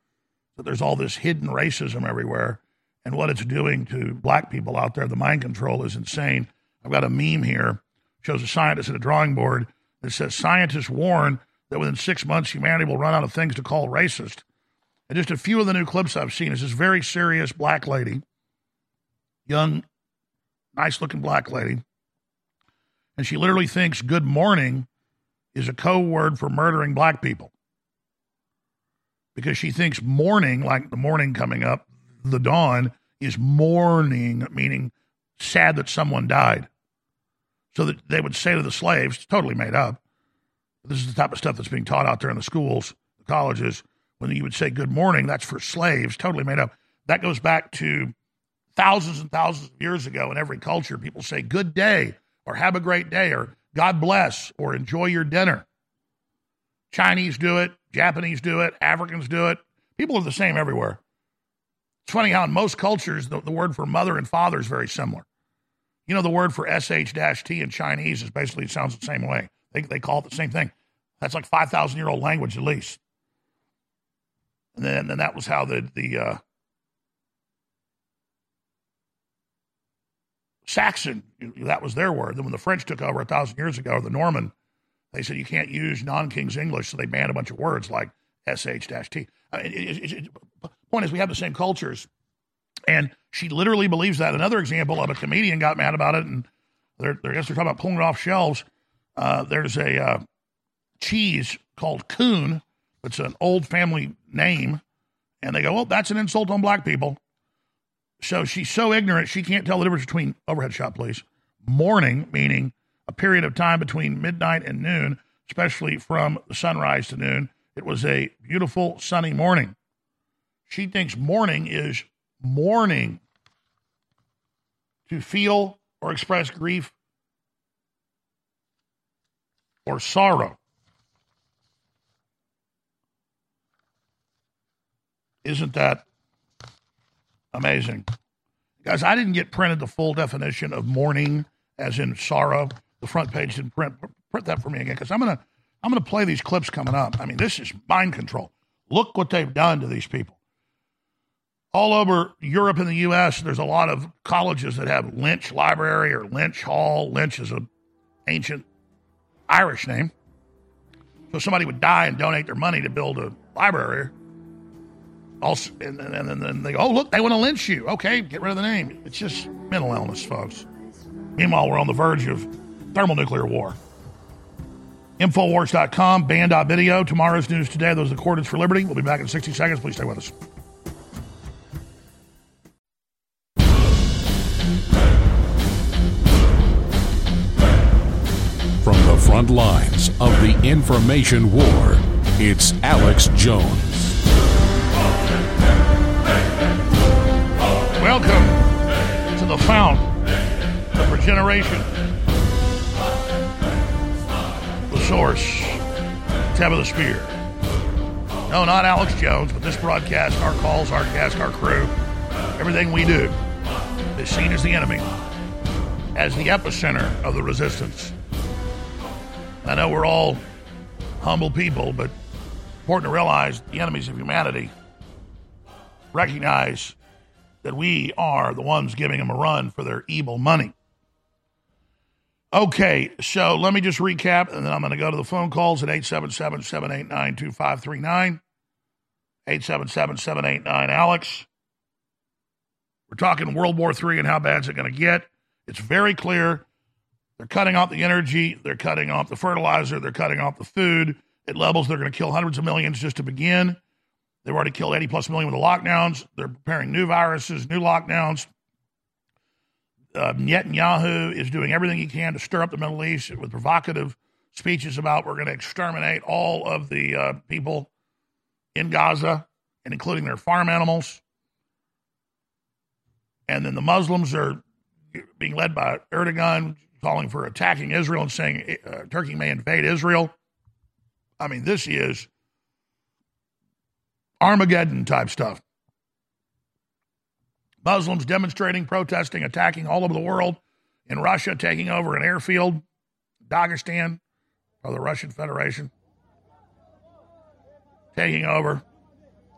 that there's all this hidden racism everywhere and what it's doing to black people out there. The mind control is insane. I've got a meme here, shows a scientist at a drawing board that says scientists warn that within six months humanity will run out of things to call racist. And just a few of the new clips I've seen is this very serious black lady, young, nice looking black lady. And she literally thinks good morning is a code word for murdering black people. Because she thinks morning, like the morning coming up, the dawn, is mourning, meaning sad that someone died. So that they would say to the slaves, totally made up. This is the type of stuff that's being taught out there in the schools, the colleges. When you would say good morning, that's for slaves, totally made up. That goes back to thousands and thousands of years ago in every culture. People say good day or have a great day or God bless or enjoy your dinner. Chinese do it, Japanese do it, Africans do it. People are the same everywhere. It's funny how in most cultures the, the word for mother and father is very similar. You know, the word for sh-t in Chinese is basically it sounds the same way. They, they call it the same thing. That's like 5,000 year old language at least. And then, then that was how the, the uh, Saxon, that was their word. Then when the French took over a thousand years ago, or the Norman, they said you can't use non-King's English, so they banned a bunch of words like sh-t. I mean, point is, we have the same cultures, and she literally believes that. Another example of a comedian got mad about it, and they're, they're, I guess they're talking about pulling it off shelves. Uh, there's a uh, cheese called Coon. It's an old family name, and they go, "Well, that's an insult on black people." So she's so ignorant she can't tell the difference between overhead shot, please. Morning, meaning a period of time between midnight and noon, especially from sunrise to noon. It was a beautiful sunny morning. She thinks morning is mourning to feel or express grief or sorrow. Isn't that Amazing. Guys, I didn't get printed the full definition of mourning as in sorrow. The front page didn't print print that for me again because I'm gonna I'm gonna play these clips coming up. I mean, this is mind control. Look what they've done to these people. All over Europe and the U.S., there's a lot of colleges that have Lynch Library or Lynch Hall. Lynch is an ancient Irish name. So somebody would die and donate their money to build a library. Also, and, then they go, oh, look, they want to lynch you. Okay, get rid of the name. It's just mental illness, folks. Meanwhile, we're on the verge of thermonuclear war. Infowars.com, Banned.video. Tomorrow's news today. Those are the coordinates for liberty. We'll be back in 60 seconds. Please stay with us. From the front lines of the information war, it's Alex Jones. Welcome to the fount of regeneration. The source, tab of the spear. No, not Alex Jones, but this broadcast, our calls, our cast, our crew, everything we do is seen as the enemy, as the epicenter of the resistance. I know we're all humble people, but important to realize the enemies of humanity recognize that we are the ones giving them a run for their evil money. Okay, so let me just recap, and then I'm going to go to the phone calls at 877 789 2539. 877 789 Alex. We're talking World War III and how bad is it going to get. It's very clear. They're cutting off the energy, they're cutting off the fertilizer, they're cutting off the food. At levels, they're going to kill hundreds of millions just to begin. They've already killed 80 plus million with the lockdowns. They're preparing new viruses, new lockdowns. Uh, Netanyahu is doing everything he can to stir up the Middle East with provocative speeches about we're going to exterminate all of the uh, people in Gaza, and including their farm animals. And then the Muslims are being led by Erdogan, calling for attacking Israel and saying uh, Turkey may invade Israel. I mean, this is Armageddon type stuff. Muslims demonstrating, protesting, attacking all over the world. In Russia, taking over an airfield, Dagestan, or the Russian Federation, taking over,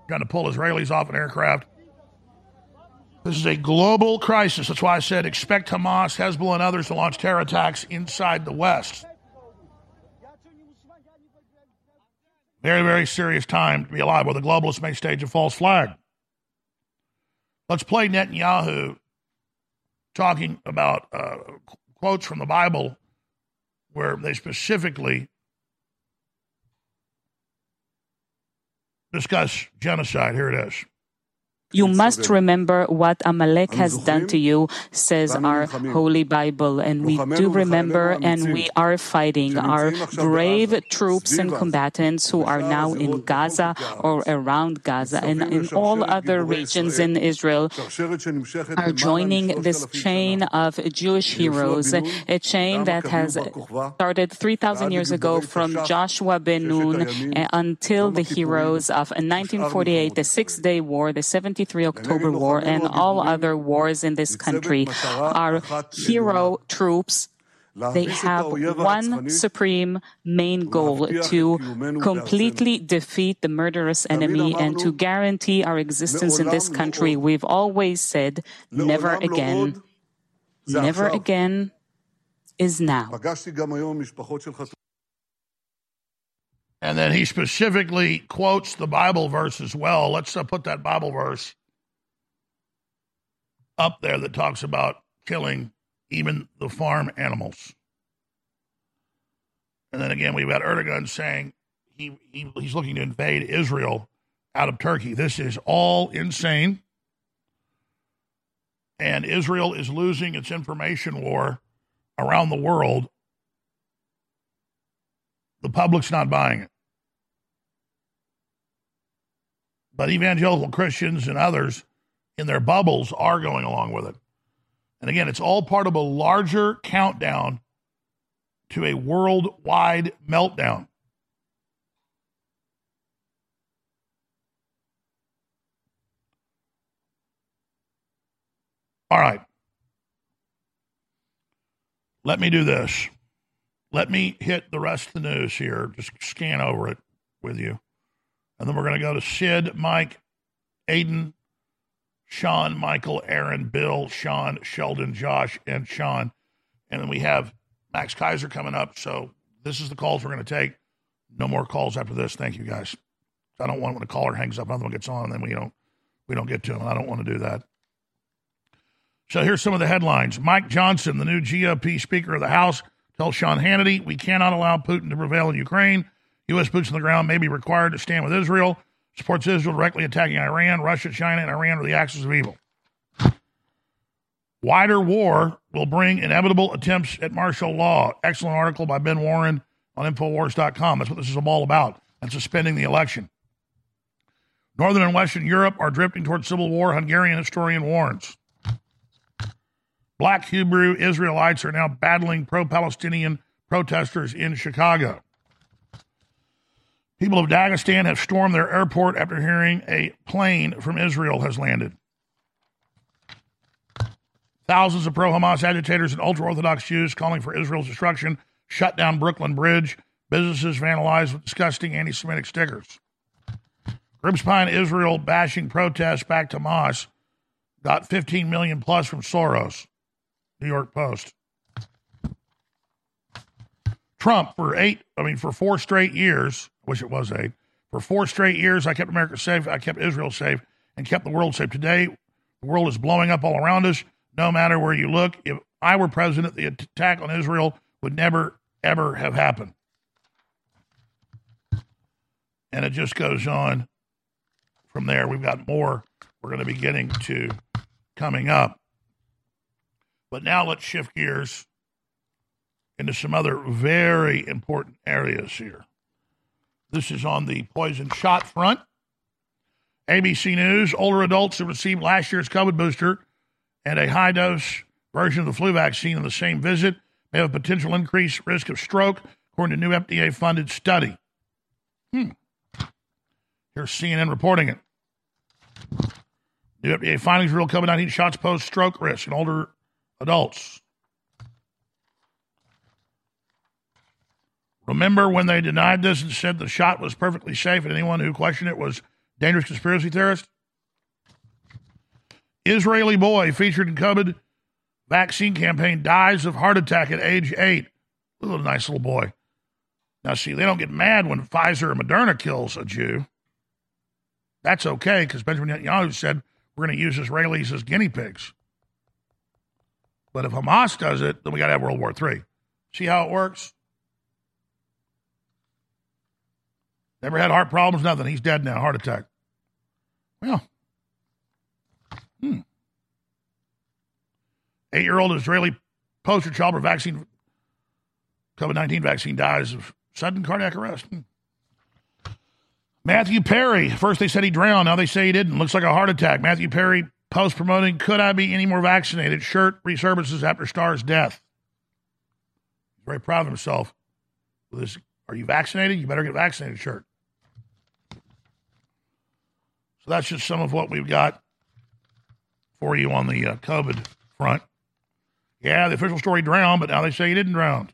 trying to pull Israelis off an aircraft. This is a global crisis. That's why I said expect Hamas, Hezbollah, and others to launch terror attacks inside the West. Very, very serious time to be alive where the globalists may stage a false flag. Let's play Netanyahu talking about uh, quotes from the Bible where they specifically discuss genocide. Here it is. You must remember what Amalek has done to you, says our Holy Bible. And we do remember and we are fighting our brave troops and combatants who are now in Gaza or around Gaza and in all other regions in Israel are joining this chain of Jewish heroes, a chain that has started 3,000 years ago from Joshua ben Nun eh, until the heroes of 1948, the Six Day War, the 70 October War and all other wars in this country are hero troops. They have one supreme main goal to completely defeat the murderous enemy and to guarantee our existence in this country. We've always said, never again. Never again is now. And then he specifically quotes the Bible verse as well. Let's uh, put that Bible verse up there that talks about killing even the farm animals. And then again, we've got Erdogan saying he, he he's looking to invade Israel out of Turkey. This is all insane. And Israel is losing its information war around the world. The public's not buying it. But evangelical Christians and others in their bubbles are going along with it. And again, it's all part of a larger countdown to a worldwide meltdown. All right. Let me do this. Let me hit the rest of the news here. Just scan over it with you. And then we're going to go to Sid, Mike, Aiden, Sean, Michael, Aaron, Bill, Sean, Sheldon, Josh, and Sean. And then we have Max Keiser coming up. So this is the calls we're going to take. No more calls after this. Thank you, guys. I don't want when a caller hangs up, another one gets on, and then we don't we don't get to him. I don't want to do that. So here's some of the headlines. Mike Johnson, the new GOP Speaker of the House, tells Sean Hannity, we cannot allow Putin to prevail in Ukraine. U.S. boots on the ground may be required to stand with Israel. Supports Israel directly attacking Iran. Russia, China, and Iran are the axis of evil. Wider war will bring inevitable attempts at martial law. Excellent article by Ben Warren on Infowars.com. That's what this is all about, and suspending the election. Northern and Western Europe are drifting towards civil war, Hungarian historian warns. Black Hebrew Israelites are now battling pro Palestinian protesters in Chicago. People of Dagestan have stormed their airport after hearing a plane from Israel has landed. Thousands of pro Hamas agitators and ultra Orthodox Jews calling for Israel's destruction shut down Brooklyn Bridge. Businesses vandalized with disgusting anti Semitic stickers. Groups behind Israel bashing protests back to Hamas got 15 million plus from Soros. New York Post. Trump for eight, I mean, for four straight years, I wish it was eight, for four straight years, I kept America safe, I kept Israel safe, and kept the world safe. Today, the world is blowing up all around us, no matter where you look. If I were president, the attack on Israel would never, ever have happened. And it just goes on from there. We've got more we're going to be getting to coming up. But now let's shift gears into some other very important areas here. This is on the poison shot front. ABC News older adults who received last year's COVID booster and a high dose version of the flu vaccine in the same visit may have a potential increased risk of stroke, according to new FDA funded study. Hmm. Here's CNN reporting it. New FDA findings reveal COVID 19 shots pose stroke risk in older adults. Remember when they denied this and said the shot was perfectly safe and anyone who questioned it was dangerous conspiracy theorist? Israeli boy featured in COVID vaccine campaign dies of heart attack at age eight. Little nice little boy. Now, see, they don't get mad when Pfizer or Moderna kills a Jew. That's okay because Benjamin Netanyahu said we're going to use Israelis as guinea pigs. But if Hamas does it, then we got to have World War III. See how it works? Never had heart problems, nothing. He's dead now, heart attack. Well, hmm. Eight year old Israeli poster child for vaccine, COVID 19 vaccine dies of sudden cardiac arrest. Hmm. Matthew Perry. First they said he drowned. Now they say he didn't. Looks like a heart attack. Matthew Perry post promoting Could I Be Any More Vaccinated? shirt resurfaces after Starr's death. He's very proud of himself with this. Are you vaccinated? You better get vaccinated shirt. So that's just some of what we've got for you on the uh, COVID front. Yeah, the official story drowned, but now they say he didn't drown.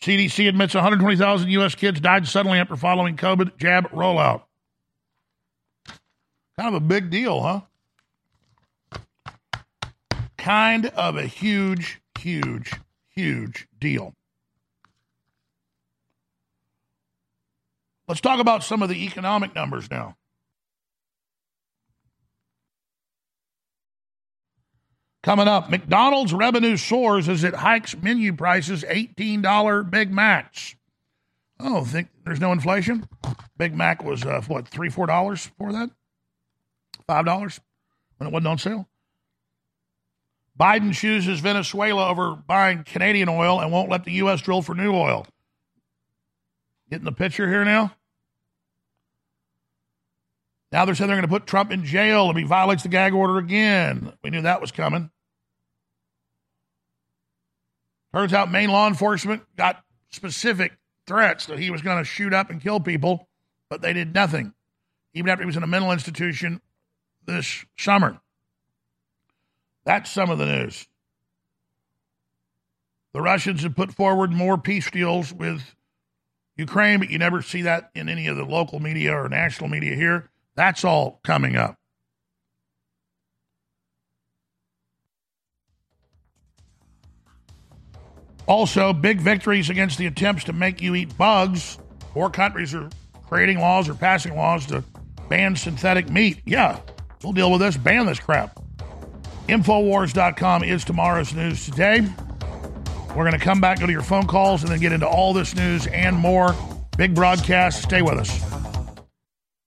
CDC admits 120,000 U.S. kids died suddenly after following COVID jab rollout. Kind of a big deal, huh? Kind of a huge, huge, huge deal. Let's talk about some of the economic numbers now. Coming up, McDonald's revenue soars as it hikes menu prices $18 Big Macs. Oh, think there's no inflation? Big Mac was, uh, what, three, four dollars for that? Five dollars when it wasn't on sale? Biden chooses Venezuela over buying Canadian oil and won't let the U.S. drill for new oil. Getting the picture here now? Now they're saying they're going to put Trump in jail if he violates the gag order again. We knew that was coming. Turns out Maine law enforcement got specific threats that he was going to shoot up and kill people, but they did nothing. Even after he was in a mental institution, this summer. That's some of the news. The Russians have put forward more peace deals with Ukraine, but you never see that in any of the local media or national media here. That's all coming up. Also, big victories against the attempts to make you eat bugs. Four countries are creating laws or passing laws to ban synthetic meat. Yeah, we'll deal with this. Ban this crap. Infowars.com is tomorrow's news today. We're going to come back, go to your phone calls, and then get into all this news and more. Big broadcast. Stay with us.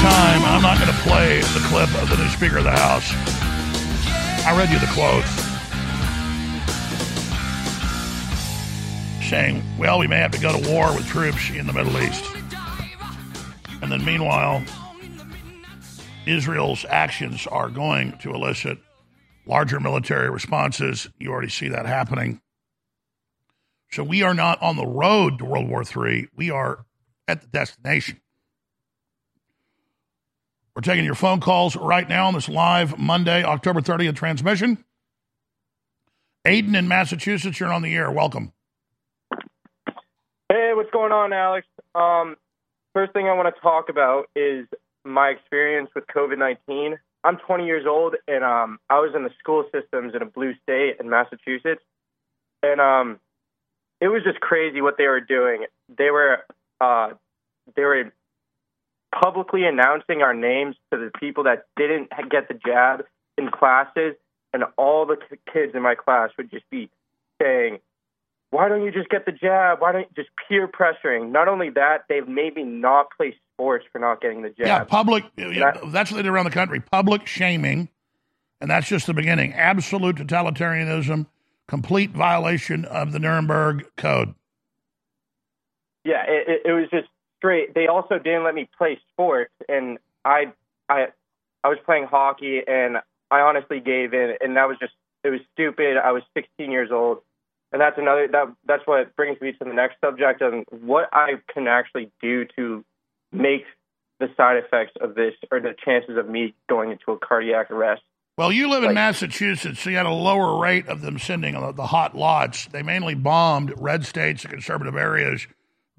Time, I'm not going to play the clip of the new Speaker of the House. I read you the quote saying, well, we may have to go to war with troops in the Middle East. And then meanwhile, Israel's actions are going to elicit larger military responses. You already see that happening. So we are not on the road to World War III. We are at the destination. We're taking your phone calls right now on this live Monday, October 30th transmission. Aiden in Massachusetts, you're on the air. Welcome. Hey, what's going on, Alex? Um, first thing I want to talk about is my experience with COVID 19. I'm 20 years old, and um, I was in the school systems in a blue state in Massachusetts. And um, it was just crazy what they were doing. They were, uh, they were publicly announcing our names to the people that didn't get the jab in classes, and all the kids in my class would just be saying, why don't you just get the jab? Why don't you just peer pressuring? Not only that, they made me not play sports for not getting the jab. Yeah, public. Yeah, that's what they do around the country. Public shaming, and that's just the beginning. Absolute totalitarianism, complete violation of the Nuremberg Code. Yeah, it, it, it was just straight. They also didn't let me play sports, and I, I, I was playing hockey, and I honestly gave in, and that was just it was stupid. I was 16 years old, and that's another that that's what brings me to the next subject of what I can actually do to make the side effects of this or the chances of me going into a cardiac arrest. Well, you live in Massachusetts, so you had a lower rate of them sending the, the hot lots. They mainly bombed red states and conservative areas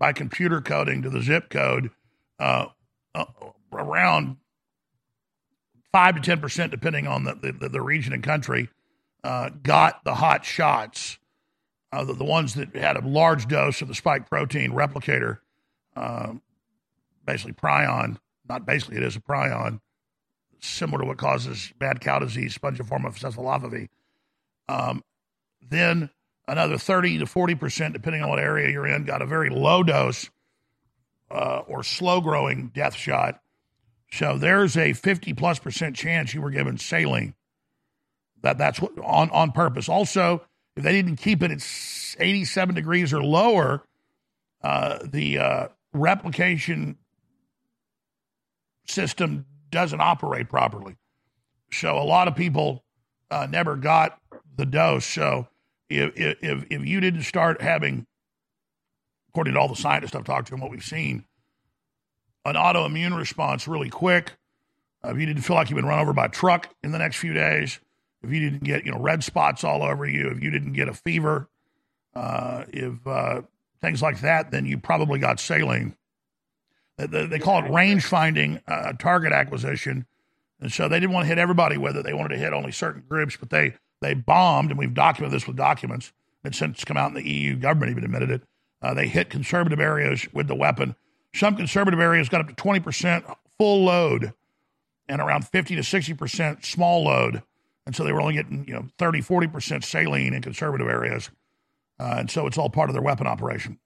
by computer coding to the zip code uh, uh, around five to ten percent, depending on the, the, the region and country, uh, got the hot shots. Uh, the, the, ones that had a large dose of the spike protein replicator, uh, basically prion, not basically, it is a prion, similar to what causes bad cow disease, spongiform of encephalopathy. Um, then another 30 to 40 percent, depending on what area you're in, got a very low dose uh, or slow growing death shot. So there's a 50 plus percent chance you were given saline. That that's what, on on purpose. Also, if they didn't keep it at 87 degrees or lower, uh, the uh, replication system doesn't operate properly. So a lot of people uh, never got the dose. So if, if if you didn't start having, according to all the scientists I've talked to and what we've seen, an autoimmune response really quick. Uh, if you didn't feel like you've been run over by a truck in the next few days, if you didn't get you know red spots all over you, if you didn't get a fever, uh, if uh, things like that, then you probably got saline. They, they call it range finding uh, target acquisition, and so they didn't want to hit everybody with it. They wanted to hit only certain groups, but they they bombed, and we've documented this with documents. It's since come out in the EU government even admitted it. Uh, they hit conservative areas with the weapon. Some conservative areas got up to 20% full load and around 50 to 60% small load. And so they were only getting, you know, 30, 40% saline in conservative areas. Uh, and so it's all part of their weapon operation.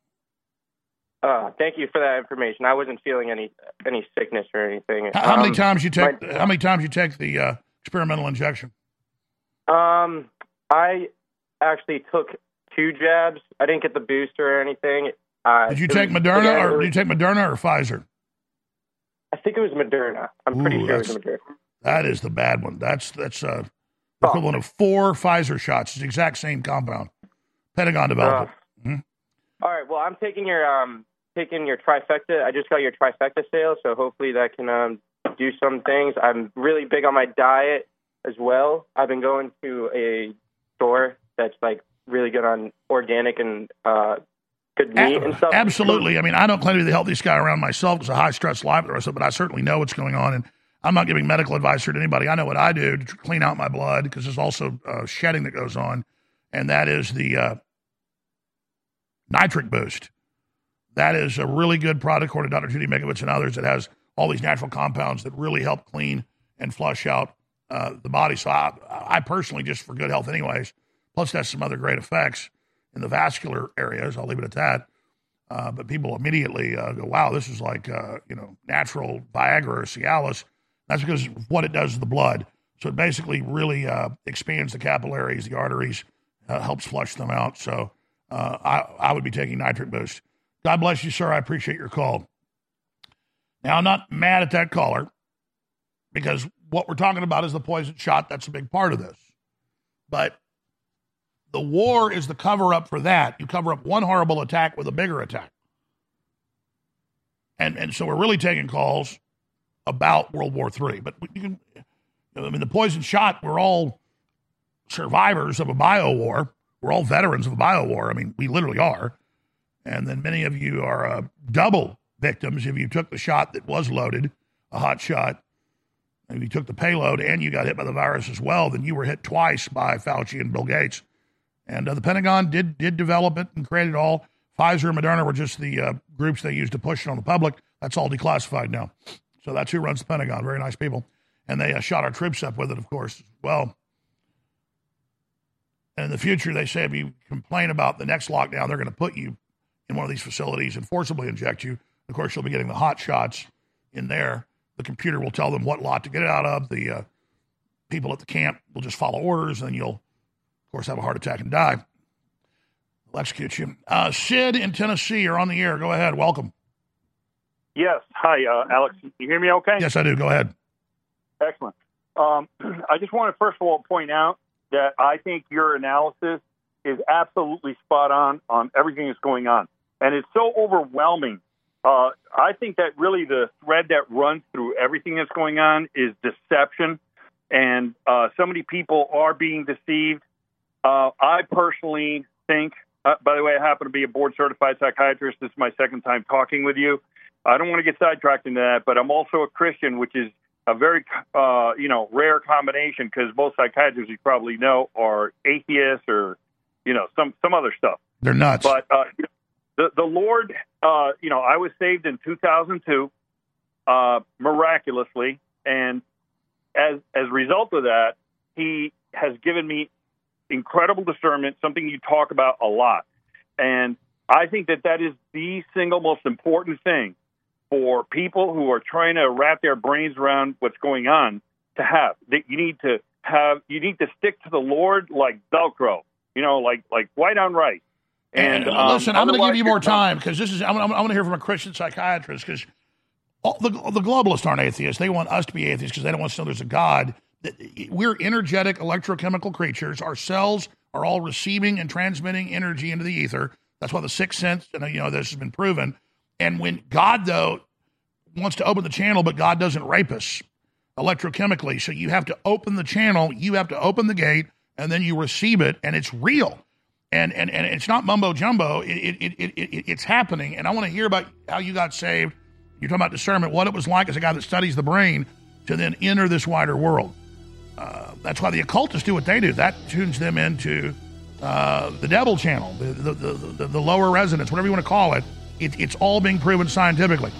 Uh, thank you for that information. I wasn't feeling any any sickness or anything. How, how many um, times you take? My, how many times you take the uh, experimental injection? Um, I actually took two jabs. I didn't get the booster or anything. Uh, did you take was, Moderna or did you take Moderna or Pfizer? I think it was Moderna. I'm pretty sure it was Moderna. That is the bad one. That's that's uh, oh. equivalent of four Pfizer shots. It's the exact same compound. Pentagon developed uh, mm-hmm. All right. Well, I'm taking your um taking your trifecta. I just got your trifecta sale, so hopefully that can um do some things. I'm really big on my diet as well. I've been going to a store that's like really good on organic and uh, good meat and stuff. Absolutely. I mean, I don't claim to be the healthiest guy around myself because a high stress life, the rest of it, but I certainly know what's going on. And I'm not giving medical advice here to anybody. I know what I do to clean out my blood because there's also uh, shedding that goes on, and that is the uh, nitric boost. That is a really good product, according to Dr. Judy Mikovits and others, that has all these natural compounds that really help clean and flush out uh, the body. So I, I personally, just for good health, anyways, plus has some other great effects in the vascular areas. I'll leave it at that. Uh, but people immediately uh, go, wow, this is like, uh, you know, natural Viagra or Cialis. That's because what it does to the blood. So it basically really uh, expands the capillaries, the arteries, helps flush them out. So I, I would be taking nitric boost. God bless you, sir. I appreciate your call. Now, I'm not mad at that caller because what we're talking about is the poison shot. That's a big part of this. But the war is the cover up for that. You cover up one horrible attack with a bigger attack. And, and so we're really taking calls about World War III. But you can, I mean, the poison shot, we're all survivors of a bio war. We're all veterans of a bio war. I mean, we literally are. And then many of you are uh, double victims if you took the shot that was loaded, a hot shot. If you took the payload and you got hit by the virus as well, then you were hit twice by Fauci and Bill Gates. And uh, the Pentagon did did develop it and create it all. Pfizer and Moderna were just the uh, groups they used to push it on the public. That's all declassified now. So that's who runs the Pentagon. Very nice people. And they uh, shot our troops up with it, of course, as well. And in the future, they say if you complain about the next lockdown, they're going to put you in one of these facilities and forcibly inject you. Of course, you'll be getting the hot shots in there. The computer will tell them what lot to get it out of. The uh, people at the camp will just follow orders, and you'll of course, have a heart attack and die. They'll execute you. Uh, Sid in Tennessee, you're on the air. Go ahead. Welcome. Yes. Hi, uh, Alex. You hear me okay? Yes, I do. Go ahead. Excellent. Um, [CLEARS THROAT] I just want to, first of all, point out that I think your analysis is absolutely spot on on everything that's going on. And it's so overwhelming. Uh, I think that really the thread that runs through everything that's going on is deception. And uh, so many people are being deceived. Uh, I personally think Uh, by the way, I happen to be a board certified psychiatrist. This is my second time talking with you. I don't want to get sidetracked into that, but I'm also a Christian, which is a very uh, you know rare combination because most psychiatrists you probably know are atheists or you know some some other stuff. They're nuts. But uh, the the Lord, uh, you know, I was saved in 2002 uh, miraculously, and as as a result of that, He has given me incredible discernment. Something you talk about a lot, and I think that that is the single most important thing for people who are trying to wrap their brains around what's going on to have. That you need to have you need to stick to the Lord like Velcro, you know, like like white on rice. And, um, listen, I'm going to give you more time because this is I'm, I'm, going to hear from a Christian psychiatrist because the the globalists aren't atheists. They want us to be atheists because they don't want to know there's a God. We're energetic electrochemical creatures. Our cells are all receiving and transmitting energy into the ether. That's why the sixth sense, and you know, this has been proven. And when God though wants to open the channel, but God doesn't rape us electrochemically, so you have to open the channel, you have to open the gate, and then you receive it, and it's real. And, and, and it's not mumbo jumbo. It, it, it, it, it's happening. And I want to hear about how you got saved. You're talking about discernment, what it was like as a guy that studies the brain to then enter this wider world. Uh, that's why the occultists do what they do. That tunes them into uh, the devil channel, the, the, the, the, lower resonance, whatever you want to call it. it. It's all being proven scientifically.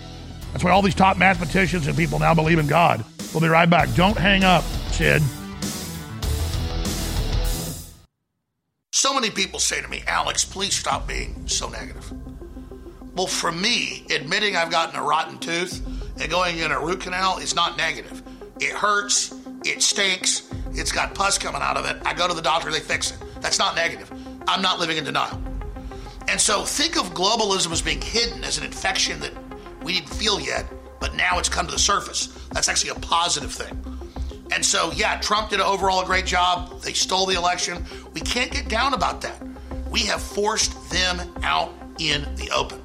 That's why all these top mathematicians and people now believe in God. We'll be right back. Don't hang up, Sid. So many people say to me, Alex, please stop being so negative. Well, for me, admitting I've gotten a rotten tooth and going in a root canal is not negative. It hurts, it stinks, it's got pus coming out of it. I go to the doctor, they fix it. That's not negative. I'm not living in denial. And so think of globalism as being hidden as an infection that we didn't feel yet, but now it's come to the surface. That's actually a positive thing. And so, yeah, Trump did overall a great job. They stole the election. We can't get down about that. We have forced them out in the open.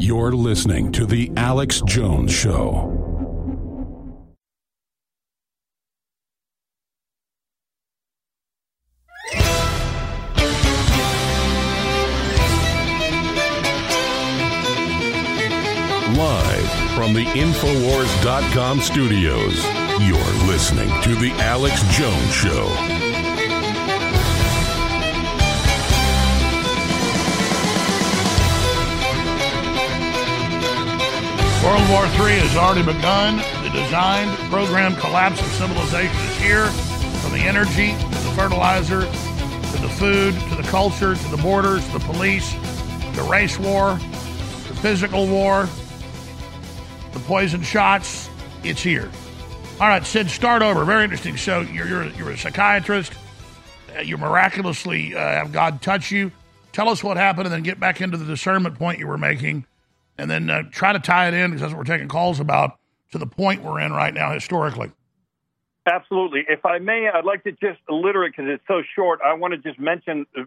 You're listening to The Alex Jones Show. Live from the Infowars.com studios, you're listening to The Alex Jones Show. World War III has already begun. The designed, program collapse of civilization is here. From the energy to the fertilizer to the food to the culture to the borders, the police, the race war, the physical war, the poison shots. It's here. All right, Sid, start over. Very interesting. So you're you're, you're a psychiatrist. Uh, You miraculously uh, have God touch you. Tell us what happened, and then get back into the discernment point you were making, and then uh, try to tie it in because that's what we're taking calls about to the point we're in right now historically. Absolutely. If I may, I'd like to just alliterate because it's so short. I want to just mention uh,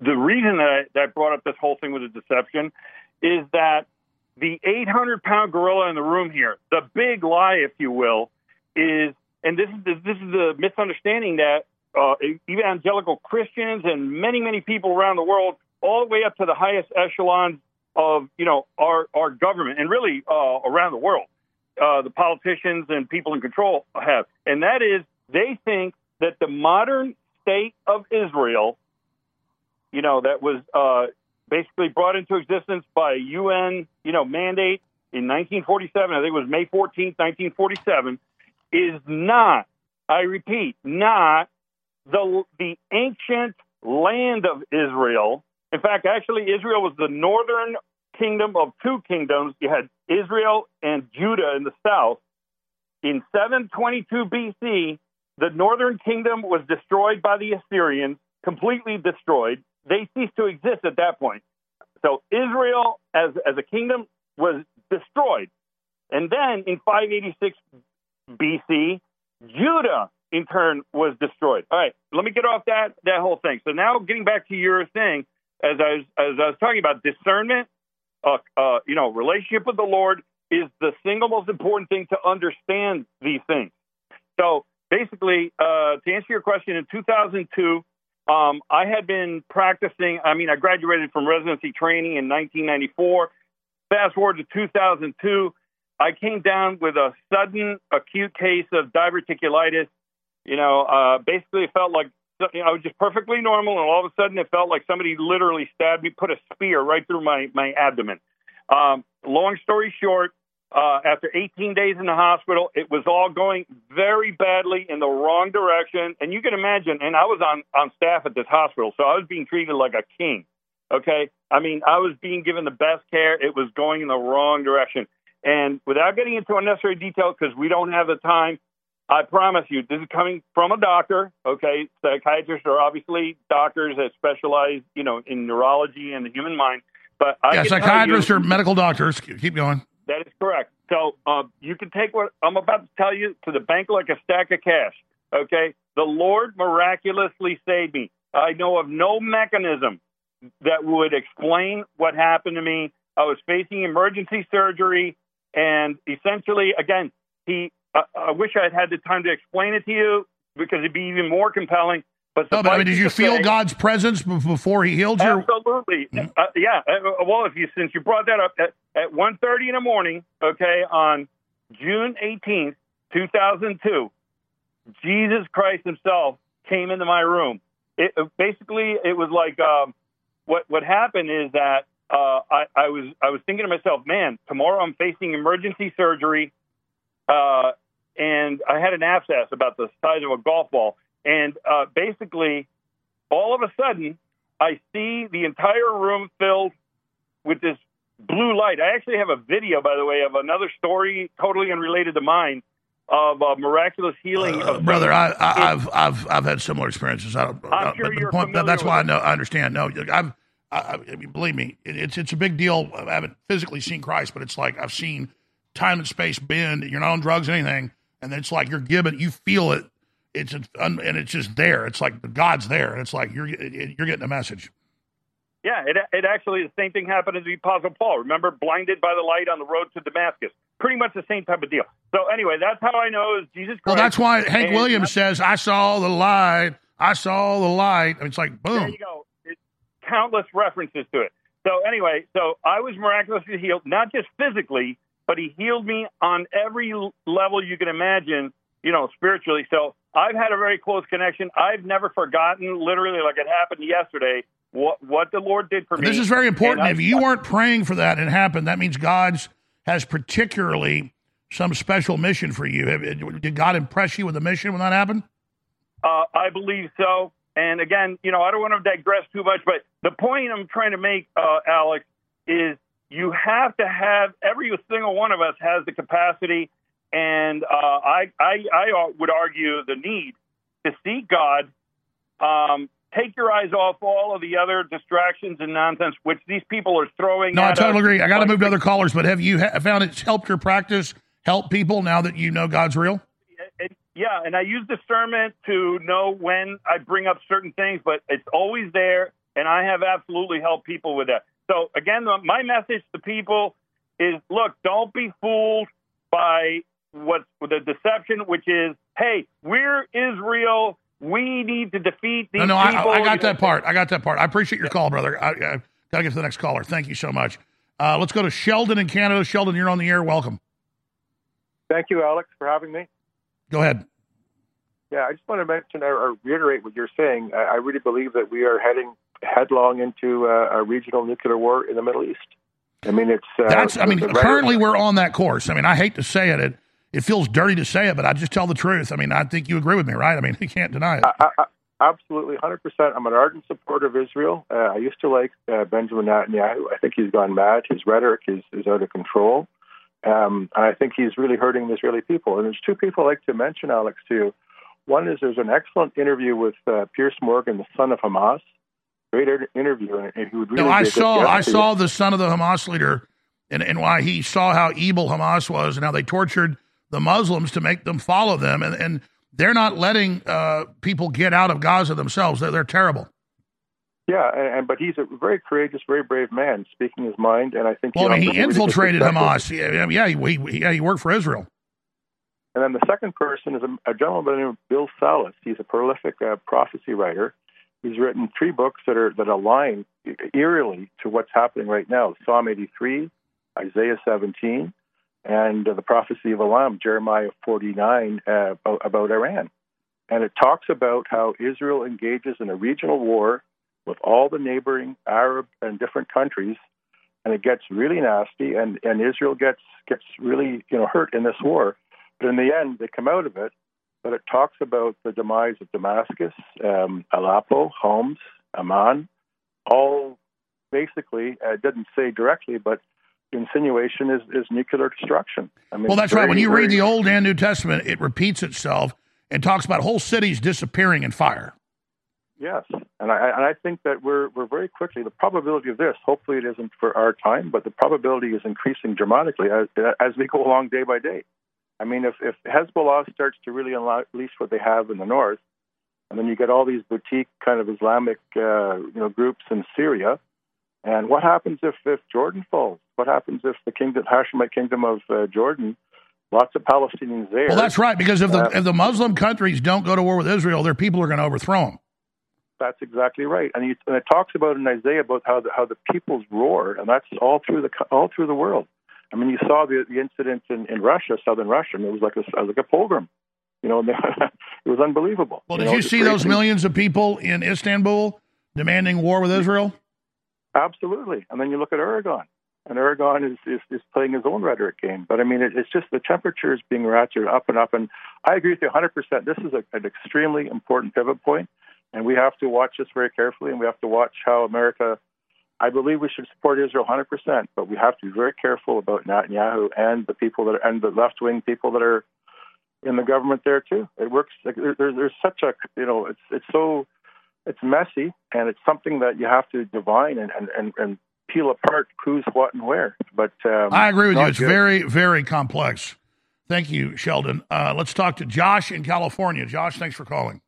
the reason that I, that I brought up this whole thing with the deception is that the 800 pound gorilla in the room here, the big lie, if you will, is, and this is the, this is the misunderstanding that uh, evangelical Christians and many many people around the world, all the way up to the highest echelons of you know our our government and really uh, around the world, uh, the politicians and people in control have, and that is they think that the modern state of Israel, you know, that was uh, basically brought into existence by a UN, you know, mandate in 1947. I think it was May 14th, 1947, is not. I repeat, not the the ancient land of Israel. In fact, actually, Israel was the northern kingdom of two kingdoms. You had Israel and Judah in the south. In 722 BC, the northern kingdom was destroyed by the Assyrians, completely destroyed. They ceased to exist at that point. So Israel as as a kingdom was destroyed, and then in 586 BC, Judah in turn was destroyed. All right, let me get off that that whole thing. So now getting back to your thing, as I was as I was talking about discernment, uh, uh, you know, relationship with the Lord is the single most important thing to understand these things. So basically, uh, to answer your question, in 2002, um, I had been practicing. I mean, I graduated from residency training in 1994. Fast forward to 2002, I came down with a sudden acute case of diverticulitis. You know, uh, basically, it felt like you know, I was just perfectly normal, and all of a sudden, it felt like somebody literally stabbed me, put a spear right through my my abdomen. Um, long story short, uh, after 18 days in the hospital, it was all going very badly in the wrong direction. And you can imagine, and I was on, on staff at this hospital, so I was being treated like a king. Okay. I mean, I was being given the best care. It was going in the wrong direction. And without getting into unnecessary detail, because we don't have the time, I promise you, this is coming from a doctor. Okay. Psychiatrists are obviously doctors that specialize, you know, in neurology and the human mind. But I yeah, psychiatrists you- or medical doctors. Keep going. that is correct. So uh, you can take what I'm about to tell you to the bank like a stack of cash. Okay, the Lord miraculously saved me. I know of no mechanism that would explain what happened to me. I was facing emergency surgery, and essentially, again, he. Uh, I wish I had had the time to explain it to you because it'd be even more compelling. But No, but I mean, did you feel say- God's presence before He healed you? Absolutely. Uh, yeah. Uh, well, if you since you brought that up at, at 1.30 in the morning, okay, on June 18th, 2002, Jesus Christ himself came into my room. It, uh, basically, it was like um, what what happened is that uh, I, I was I was thinking to myself, man, tomorrow I'm facing emergency surgery, uh, and I had an abscess about the size of a golf ball, and uh, basically, all of a sudden, I see the entire room filled with this blue light. I actually have a video, by the way, of another story totally unrelated to mine of uh, miraculous healing. Uh, of brother, I, I, I've I've I've had similar experiences. I don't. I'm sure but you're point- familiar that's why I know. I understand. No, I've. I, I mean, believe me, it, it's it's a big deal. I haven't physically seen Christ, but it's like I've seen time and space bend. You're not on drugs, or anything, and it's like you're given. You feel it. It's and it's just there. It's like God's there, and it's like you're you're getting a message. Yeah, it, it actually the same thing happened to the Apostle Paul. Remember, blinded by the light on the road to Damascus. Pretty much the same type of deal. So anyway, that's how I know is Jesus Christ. Well, that's why Hank And Williams says, "I saw the light. I saw the light." And it's like There boom. you go. It, countless references to it. So anyway, so I was miraculously healed, not just physically, but he healed me on every level you can imagine, you know, spiritually. So I've had a very close connection. I've never forgotten, literally, like it happened yesterday, what what the Lord did for me. This is very important. If you weren't praying for that and it happened, that means God's has particularly some special mission for you. Did God impress you with a mission when that happened? Uh, I believe so. And again, you know, I don't want to digress too much, but the point I'm trying to make, uh, Alex, is you have to have every single one of us has the capacity, and uh, I, I, I would argue the need to seek God. Um, take your eyes off all of the other distractions and nonsense which these people are throwing. No, I totally agree. I got to move to other callers, but have you ha- found it's helped your practice help people now that you know God's real? Yeah, and I use discernment to know when I bring up certain things, but it's always there, and I have absolutely helped people with that. So again, my message to people is: look, don't be fooled by what's the deception, which is, hey, we're Israel. We need to defeat these No, no, I, people. I You got that part. I got that part. I appreciate your call, brother. I, I got to get to the next caller. Thank you so much. Uh, let's go to Sheldon in Canada. Sheldon, you're on the air. Welcome. Thank you, Alex, for having me. Go ahead. Yeah, I just want to mention or, or reiterate what you're saying. I, I really believe that we are heading headlong into uh, a regional nuclear war in the Middle East. I mean, it's uh, That's. I mean, currently we're on that course. I mean, I hate to say it. It it feels dirty to say it, but I just tell the truth. I mean, I think you agree with me, right? I mean, [LAUGHS] you can't deny it. I, I, absolutely, 100%. I'm an ardent supporter of Israel. Uh, I used to like uh, Benjamin Netanyahu. I think he's gone mad. His rhetoric is, is out of control. Um, and I think he's really hurting the Israeli people. And there's two people I'd like to mention, Alex, to you. One is there's an excellent interview with uh, Piers Morgan, the son of Hamas, great interview, and, and he would really. No, I saw I saw the son of the Hamas leader, and and why he saw how evil Hamas was and how they tortured the Muslims to make them follow them, and and they're not letting uh, people get out of Gaza themselves. They're, they're terrible. Yeah, and, and but he's a very courageous, very brave man, speaking his mind, and I think. Well, I mean, he really infiltrated. Hamas. Yeah, yeah, he, he, yeah, he worked for Israel. And then the second person is a, a gentleman by the name of Bill Salus. He's a prolific uh, prophecy writer. He's written three books that are that align eerily to what's happening right now: Psalm 83, Isaiah 17, and the prophecy of Elam, Jeremiah 49, uh, about, about Iran. And it talks about how Israel engages in a regional war with all the neighboring Arab and different countries, and it gets really nasty, and, and Israel gets gets really you know hurt in this war. But in the end, they come out of it. But it talks about the demise of Damascus, um, Aleppo, Homs, Amman, all basically. Uh, it didn't say directly, but insinuation is, is nuclear destruction. I mean, Well, that's right. When you very- read the Old and New Testament, it repeats itself and talks about whole cities disappearing in fire. Yes, and I and I think that we're we're very quickly the probability of this. Hopefully, it isn't for our time, but the probability is increasing dramatically as as we go along day by day. I mean, if if Hezbollah starts to really unleash what they have in the north, and then you get all these boutique kind of Islamic uh, you know groups in Syria, and what happens if if Jordan falls? What happens if the kingdom Hashemite kingdom of uh, Jordan? Lots of Palestinians there. Well, that's right, because if the Uh, if the Muslim countries don't go to war with Israel, their people are going to overthrow them. That's exactly right, and, you, and it talks about in Isaiah about how the, how the peoples roar, and that's all through the all through the world. I mean, you saw the, the incident in, in Russia, southern Russia, and it was like a, like a pogrom. You know, and [LAUGHS] it was unbelievable. Well, you did know, you see those millions of people in Istanbul demanding war with Israel? Absolutely, and then you look at Erdogan, and Erdogan is, is, is playing his own rhetoric game. But I mean, it, it's just the temperature is being ratcheted up and up. And I agree with you 100%. This is a, an extremely important pivot point, and we have to watch this very carefully, and we have to watch how America. I believe we should support Israel 100%, but we have to be very careful about Netanyahu and the people that are, and the left wing people that are in the government there too. It works. Like, there, there- there's such a you know, it's it's so it's messy, and it's something that you have to divine and and and, and peel apart who's what and where. But um, I agree with you. It's good. very, very complex. Thank you, Sheldon. Uh, let's talk to Josh in California. Josh, thanks for calling.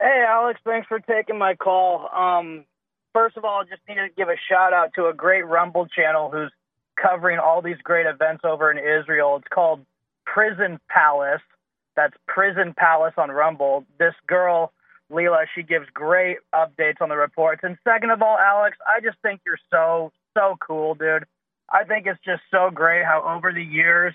Hey, Alex, thanks for taking my call. Um, first of all, I just needed to give a shout out to a great Rumble channel who's covering all these great events over in Israel. It's called Prison Palace. That's Prison Palace on Rumble. This girl, Leela, she gives great updates on the reports. And second of all, Alex, I just think you're so, so cool, dude. I think it's just so great how over the years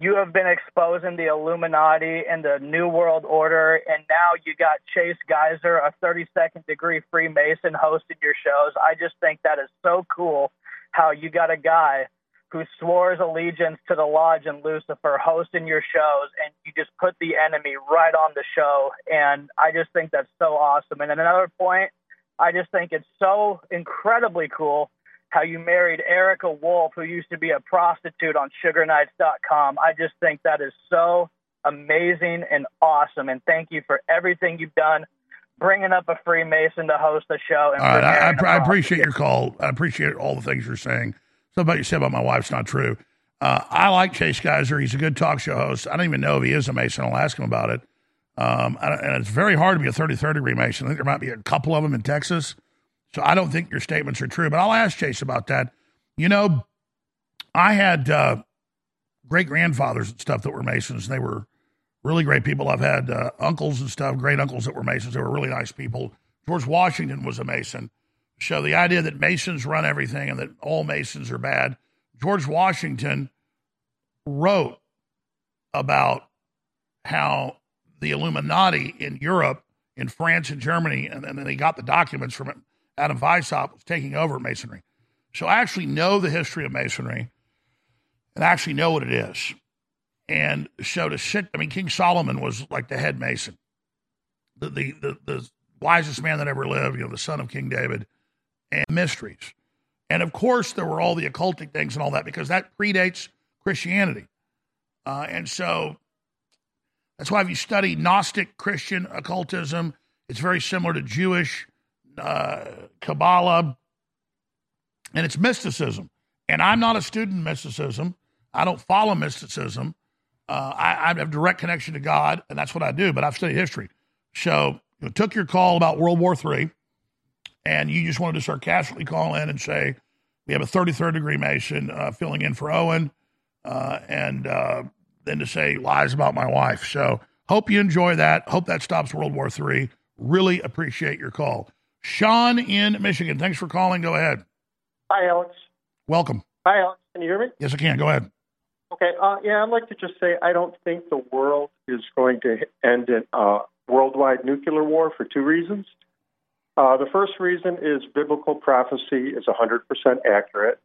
you have been exposing the Illuminati and the New World Order, and now you got Chase Geiser, a 32nd degree Freemason, hosting your shows. I just think that is so cool how you got a guy who swore his allegiance to the lodge and Lucifer hosting your shows, and you just put the enemy right on the show. And I just think that's so awesome. And another point, I just think it's so incredibly cool how you married Erika Wulff, who used to be a prostitute on SugarNights.com. I just think that is so amazing and awesome. And thank you for everything you've done, bringing up a Freemason to host the show. And All right, for I, I, I appreciate your call. I appreciate all the things you're saying. Something you said about my wife's not true. Uh, I like Chase Geiser. He's a good talk show host. I don't even know if he is a Mason. I'll ask him about it. Um, and and it's very hard to be a 33rd degree Mason. I think there might be a couple of them in Texas. So I don't think your statements are true, but I'll ask Chase about that. You know, I had uh, great grandfathers and stuff that were Masons. They were really great people. I've had uh, uncles and stuff, great uncles that were Masons. They were really nice people. George Washington was a Mason. So the idea that Masons run everything and that all Masons are bad, George Washington wrote about how the Illuminati in Europe, in France and Germany, and, then he got the documents from Adam Weishaupt was taking over Masonry. So I actually know the history of Masonry and I actually know what it is. And so to sit, I mean, King Solomon was like the head Mason, the, the, the, the wisest man that ever lived, you know, the son of King David, and mysteries. And of course, there were all the occultic things and all that because that predates Christianity. Uh, and so that's why if you study Gnostic Christian occultism, it's very similar to Jewish uh, Kabbalah, and it's mysticism. And I'm not a student in mysticism. I don't follow mysticism. Uh, I, I, have direct connection to God, and that's what I do. But I've studied history. So you know, took your call about World War III, and you just wanted to sarcastically call in and say we have a 33rd degree Mason uh, filling in for Owen, uh, and uh, then to say lies about my wife. So hope you enjoy that. Hope that stops World War III. Really appreciate your call. Sean in Michigan, thanks for calling. Go ahead. Hi, Alex. Welcome. Hi, Alex. Can you hear me? Yes, I can. Go ahead. Okay. Uh, yeah, I'd like to just say I don't think the world is going to end in uh, worldwide nuclear war for two reasons. Uh, the first reason is biblical prophecy is 100% accurate.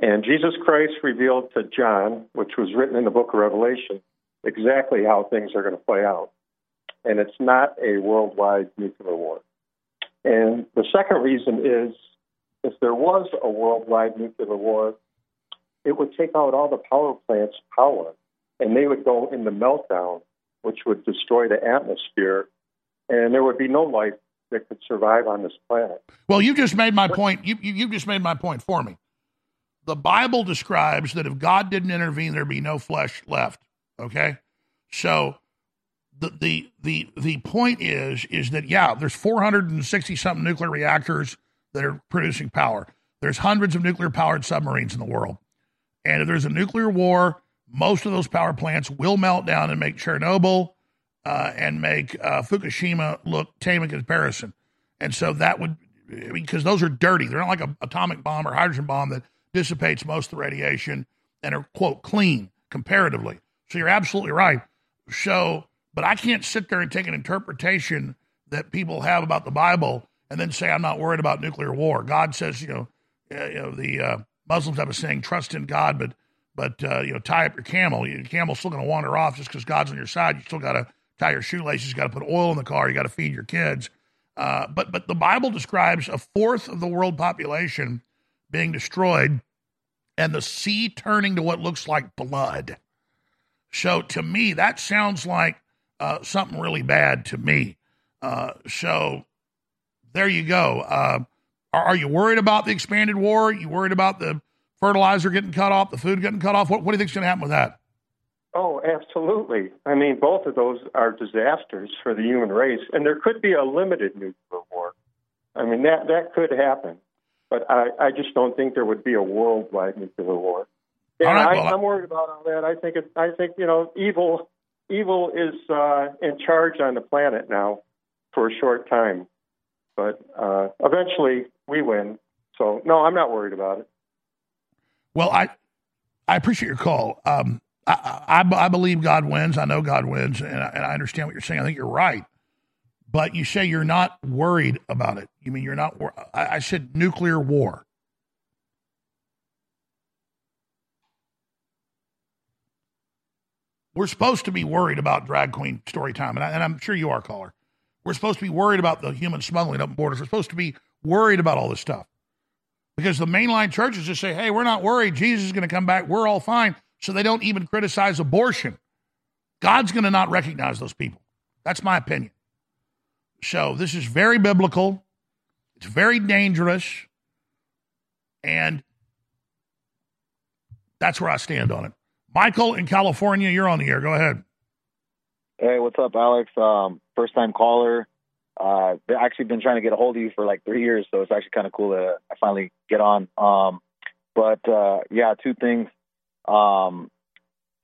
And Jesus Christ revealed to John, which was written in the book of Revelation, exactly how things are going to play out. And it's not a worldwide nuclear war. And the second reason is if there was a worldwide nuclear war, it would take out all the power plants' power, and they would go into meltdown, which would destroy the atmosphere, and there would be no life that could survive on this planet. Well, you just made my point. You, you, you just made my point for me. The Bible describes that if God didn't intervene, there'd be no flesh left. Okay, so the the the the point is is that yeah, there's 460 something nuclear reactors that are producing power. There's hundreds of nuclear powered submarines in the world. And if there's a nuclear war, most of those power plants will melt down and make Chernobyl uh, and make uh, Fukushima look tame in comparison. And so that would, because those are dirty. They're not like an atomic bomb or hydrogen bomb that dissipates most of the radiation and are, quote, clean comparatively. So you're absolutely right. So, but I can't sit there and take an interpretation that people have about the Bible and then say I'm not worried about nuclear war. God says, you know, uh, you know the uh, Muslims have a saying, trust in God, but but uh, you know, tie up your camel. Your camel's still going to wander off just because God's on your side. You still got to tie your shoelaces. You got to put oil in the car. You got to feed your kids. Uh, but but the Bible describes a fourth of the world population being destroyed, and the sea turning to what looks like blood. So to me, that sounds like uh, something really bad to me. Uh, so there you go. Uh, are, are, you worried about the expanded war? Are you worried about the fertilizer getting cut off, the food getting cut off? What, what do you think is going to happen with that? Oh, absolutely. I mean, both of those are disasters for the human race, and there could be a limited nuclear war. I mean, that that could happen, but I, I just don't think there would be a worldwide nuclear war. And right, well, I, am worried about all that. I think it, I think you know, evil evil is uh, in charge on the planet now for a short time, but uh, eventually we win. So no, I'm not worried about it. Well, I I appreciate your call. Um, I, I, I, believe God wins. I know God wins, and I, and I understand what you're saying. I think you're right. But you say you're not worried about it. You mean you're not? I, I said nuclear war. We're supposed to be worried about drag queen story time, and, I, I'm sure you are, caller. We're supposed to be worried about the human smuggling up borders. We're supposed to be worried about all this stuff because the mainline churches just say, "Hey, we're not worried. Jesus is going to come back. We're all fine." So they don't even criticize abortion. God's going to not recognize those people. That's my opinion. So this is very biblical. It's very dangerous. And that's where I stand on it. Michael in California, you're on the air. Go ahead. Hey, what's up, Alex? Um, first time caller. Uh, actually been trying to get a hold of you for like three years, so it's actually kind of cool that I finally get on. Um, but uh, yeah, two things. Um,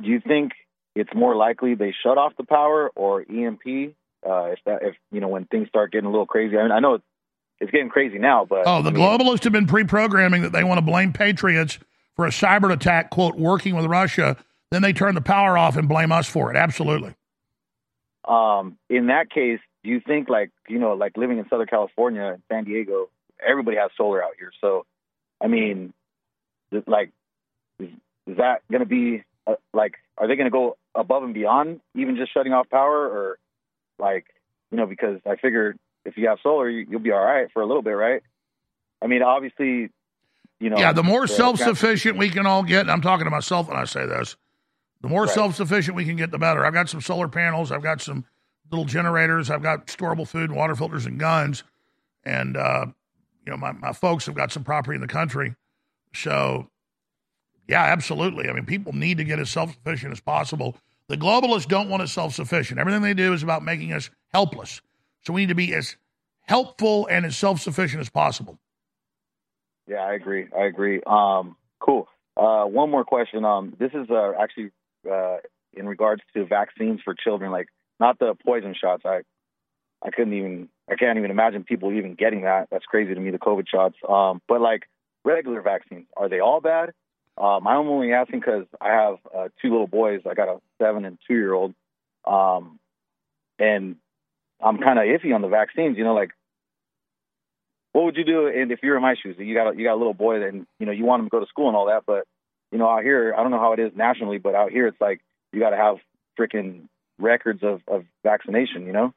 do you think it's more likely they shut off the power or EMP? Uh, if that, if you know, when things start getting a little crazy. I mean, I know it's getting crazy now, but oh, the I mean, globalists have been pre-programming that they want to blame patriots for a cyber attack, quote, working with Russia. Then they turn the power off and blame us for it. Absolutely. Um, in that case, do you think like you know, like living in Southern California, San Diego, everybody has solar out here. So, I mean, like, is, is that going to be uh, like? Are they going to go above and beyond even just shutting off power, or like you know? Because I figured if you have solar, you, will be all right for a little bit, right? I mean, obviously, you know. Yeah, the more self-sufficient we can all get. I'm talking to myself when I say this. The more right. self-sufficient we can get, the better. I've got some solar panels. I've got some little generators. I've got storable food, water filters, and guns. And, uh, you know, my, my folks have got some property in the country. So, yeah, absolutely. I mean, people need to get as self sufficient as possible. The globalists don't want us self sufficient. Everything they do is about making us helpless. So we need to be as helpful and as self sufficient as possible. Yeah, I agree. I agree. Um, cool. Uh, one more question. Um, this is uh, actually uh, in regards to vaccines for children, like not the poison shots. I I couldn't even I can't even imagine people even getting that. That's crazy to me. The COVID shots. Um, but like regular vaccines, are they all bad? Um, I'm only asking because I have uh, two little boys. I got a seven and two year old, um, and I'm kind of iffy on the vaccines. You know, like what would you do and if you're in my shoes? You got a, you got a little boy then you know you want him to go to school and all that, but you know out here I don't know how it is nationally, but out here it's like you got to have freaking records of, of vaccination, you know,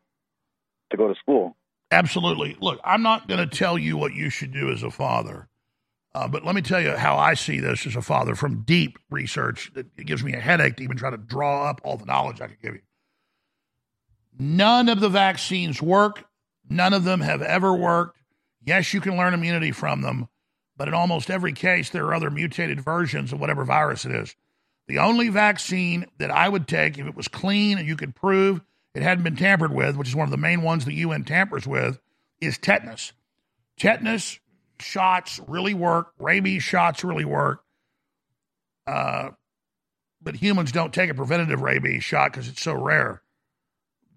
to go to school. Absolutely. Look, I'm not going to tell you what you should do as a father, uh, but let me tell you how I see this as a father from deep research. That it gives me a headache to even try to draw up all the knowledge I could give you. None of the vaccines work. None of them have ever worked. Yes, you can learn immunity from them, but in almost every case, there are other mutated versions of whatever virus it is. The only vaccine that I would take, if it was clean and you could prove it hadn't been tampered with, which is one of the main ones the UN tampers with, is tetanus. Tetanus shots really work, rabies shots really work. Uh, but humans don't take a preventative rabies shot because it's so rare.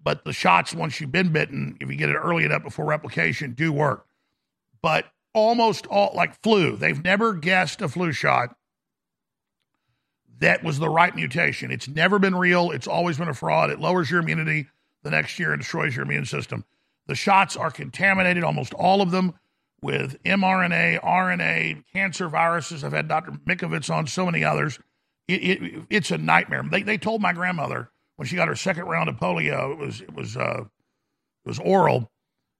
But the shots, once you've been bitten, if you get it early enough before replication, do work but almost all like flu. They've never guessed a flu shot that was the right mutation. It's never been real. It's always been a fraud. It lowers your immunity the next year and destroys your immune system. The shots are contaminated, almost all of them, with mRNA, RNA, cancer viruses. I've had Dr. Mikovits on, so many others. It, it, it's a nightmare. They, they told my grandmother when she got her second round of polio, it was it was uh, it was oral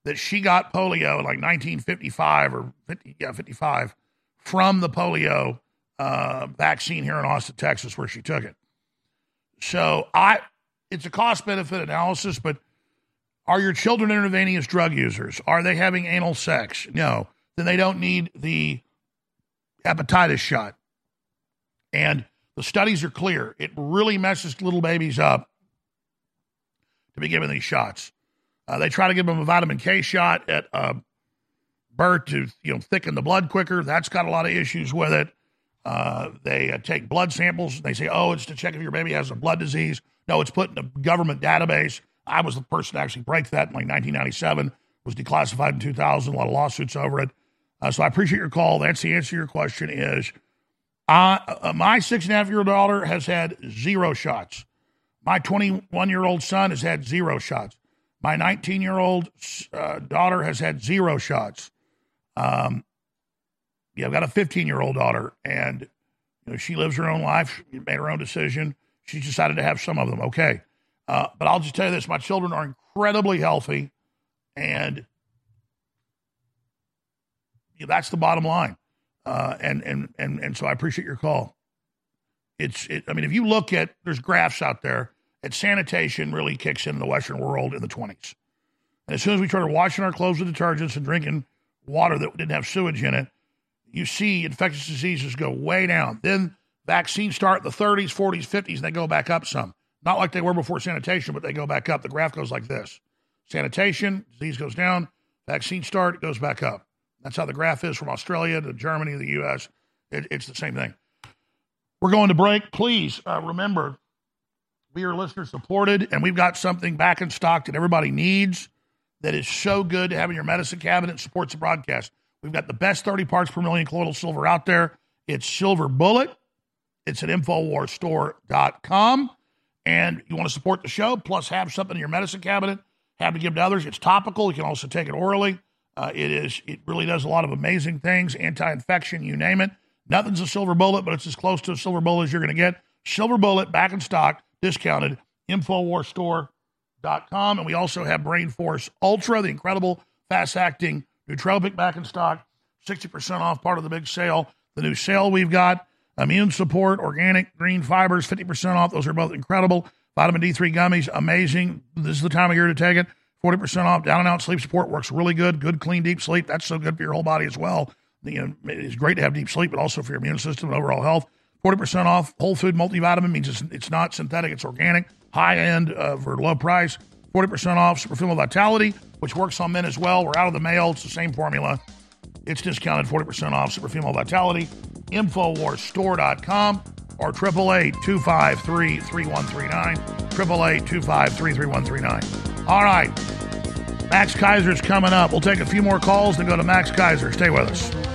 that she got polio in like 1955 or 50, yeah, 55 from the polio uh, vaccine here in Austin, Texas, where she took it. So I, it's a cost benefit analysis, but are your children intravenous drug users? Are they having anal sex? No. Then they don't need the hepatitis shot. And the studies are clear. It really messes little babies up to be given these shots. Uh, they try to give them a vitamin K shot at uh, birth to you know thicken the blood quicker. That's got a lot of issues with it. Uh, they uh, take blood samples. They say, oh, it's to check if your baby has a blood disease. No, it's put in a government database. I was the person to actually break that in like 1997. Was declassified in 2000. A lot of lawsuits over it. Uh, so I appreciate your call. That's the answer to your question. Is uh, my six and a half year old daughter has had zero shots. My 21 year old son has had zero shots. My 19 year old uh, daughter has had zero shots. Um, yeah, I've got a 15 year old daughter, and you know she lives her own life. She made her own decision. She decided to have some of them. Okay, uh, but I'll just tell you this: my children are incredibly healthy, and yeah, that's the bottom line. Uh, and and and and so I appreciate your call. It's it, I mean, if you look at there's graphs out there that sanitation really kicks in, the Western world in the 20s. And as soon as we started washing our clothes with detergents and drinking water that didn't have sewage in it, you see infectious diseases go way down. Then vaccines start in the 30s, 40s, 50s, and they go back up some. Not like they were before sanitation, but they go back up. The graph goes like this sanitation, disease goes down, vaccine start, goes back up. That's how the graph is from Australia to Germany to the U.S. It, it's the same thing. We're going to break. Please uh, remember we are listener supported, and we've got something back in stock that everybody needs that is so good to have in your medicine cabinet supports the broadcast. We've got the best 30 parts per million colloidal silver out there. It's Silver Bullet. It's at InfoWarsStore.com. And you want to support the show, plus have something in your medicine cabinet, have to give to others. It's topical. You can also take it orally. Uh, it is. It really does a lot of amazing things, anti-infection, you name it. Nothing's a silver bullet, but it's as close to a silver bullet as you're going to get. Silver bullet back in stock discounted. Infowarsstore.com. And we also have Brain Force Ultra, the incredible fast acting nootropic back in stock. 60% off part of the big sale. The new sale we've got immune support, organic green fibers, 50% off. Those are both incredible. Vitamin D3 gummies, amazing. This is the time of year to take it. 40% off. Down and out sleep support works really good. Good, clean, deep sleep. That's so good for your whole body as well. You know, it's great to have deep sleep, but also for your immune system and overall health. 40% off. Whole food multivitamin means it's, it's not synthetic, it's organic, high end uh, for low price. 40% off Super Female Vitality, which works on men as well. We're out of the mail. It's the same formula. It's discounted 40% off Super Female Vitality. Infowarsstore.com or 888-253-3139. 888-253-3139. All right. Max Keiser's coming up. We'll take a few more calls, then go to Max Keiser. Stay with us.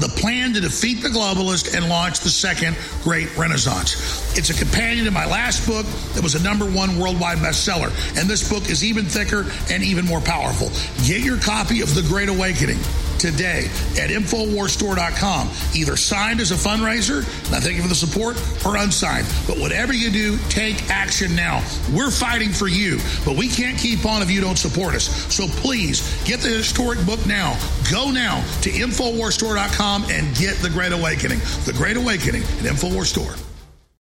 the plan to defeat the globalist and launch the second great renaissance. It's a companion to my last book that was a number one worldwide bestseller. And this book is even thicker and even more powerful. Get your copy of The Great Awakening today at InfoWarsStore.com. Either signed as a fundraiser, and I thank you for the support, or unsigned. But whatever you do, take action now. We're fighting for you, but we can't keep on if you don't support us. So please get the historic book now. Go now to InfoWarsStore.com and get The Great Awakening. The Great Awakening at InfoWarsStore.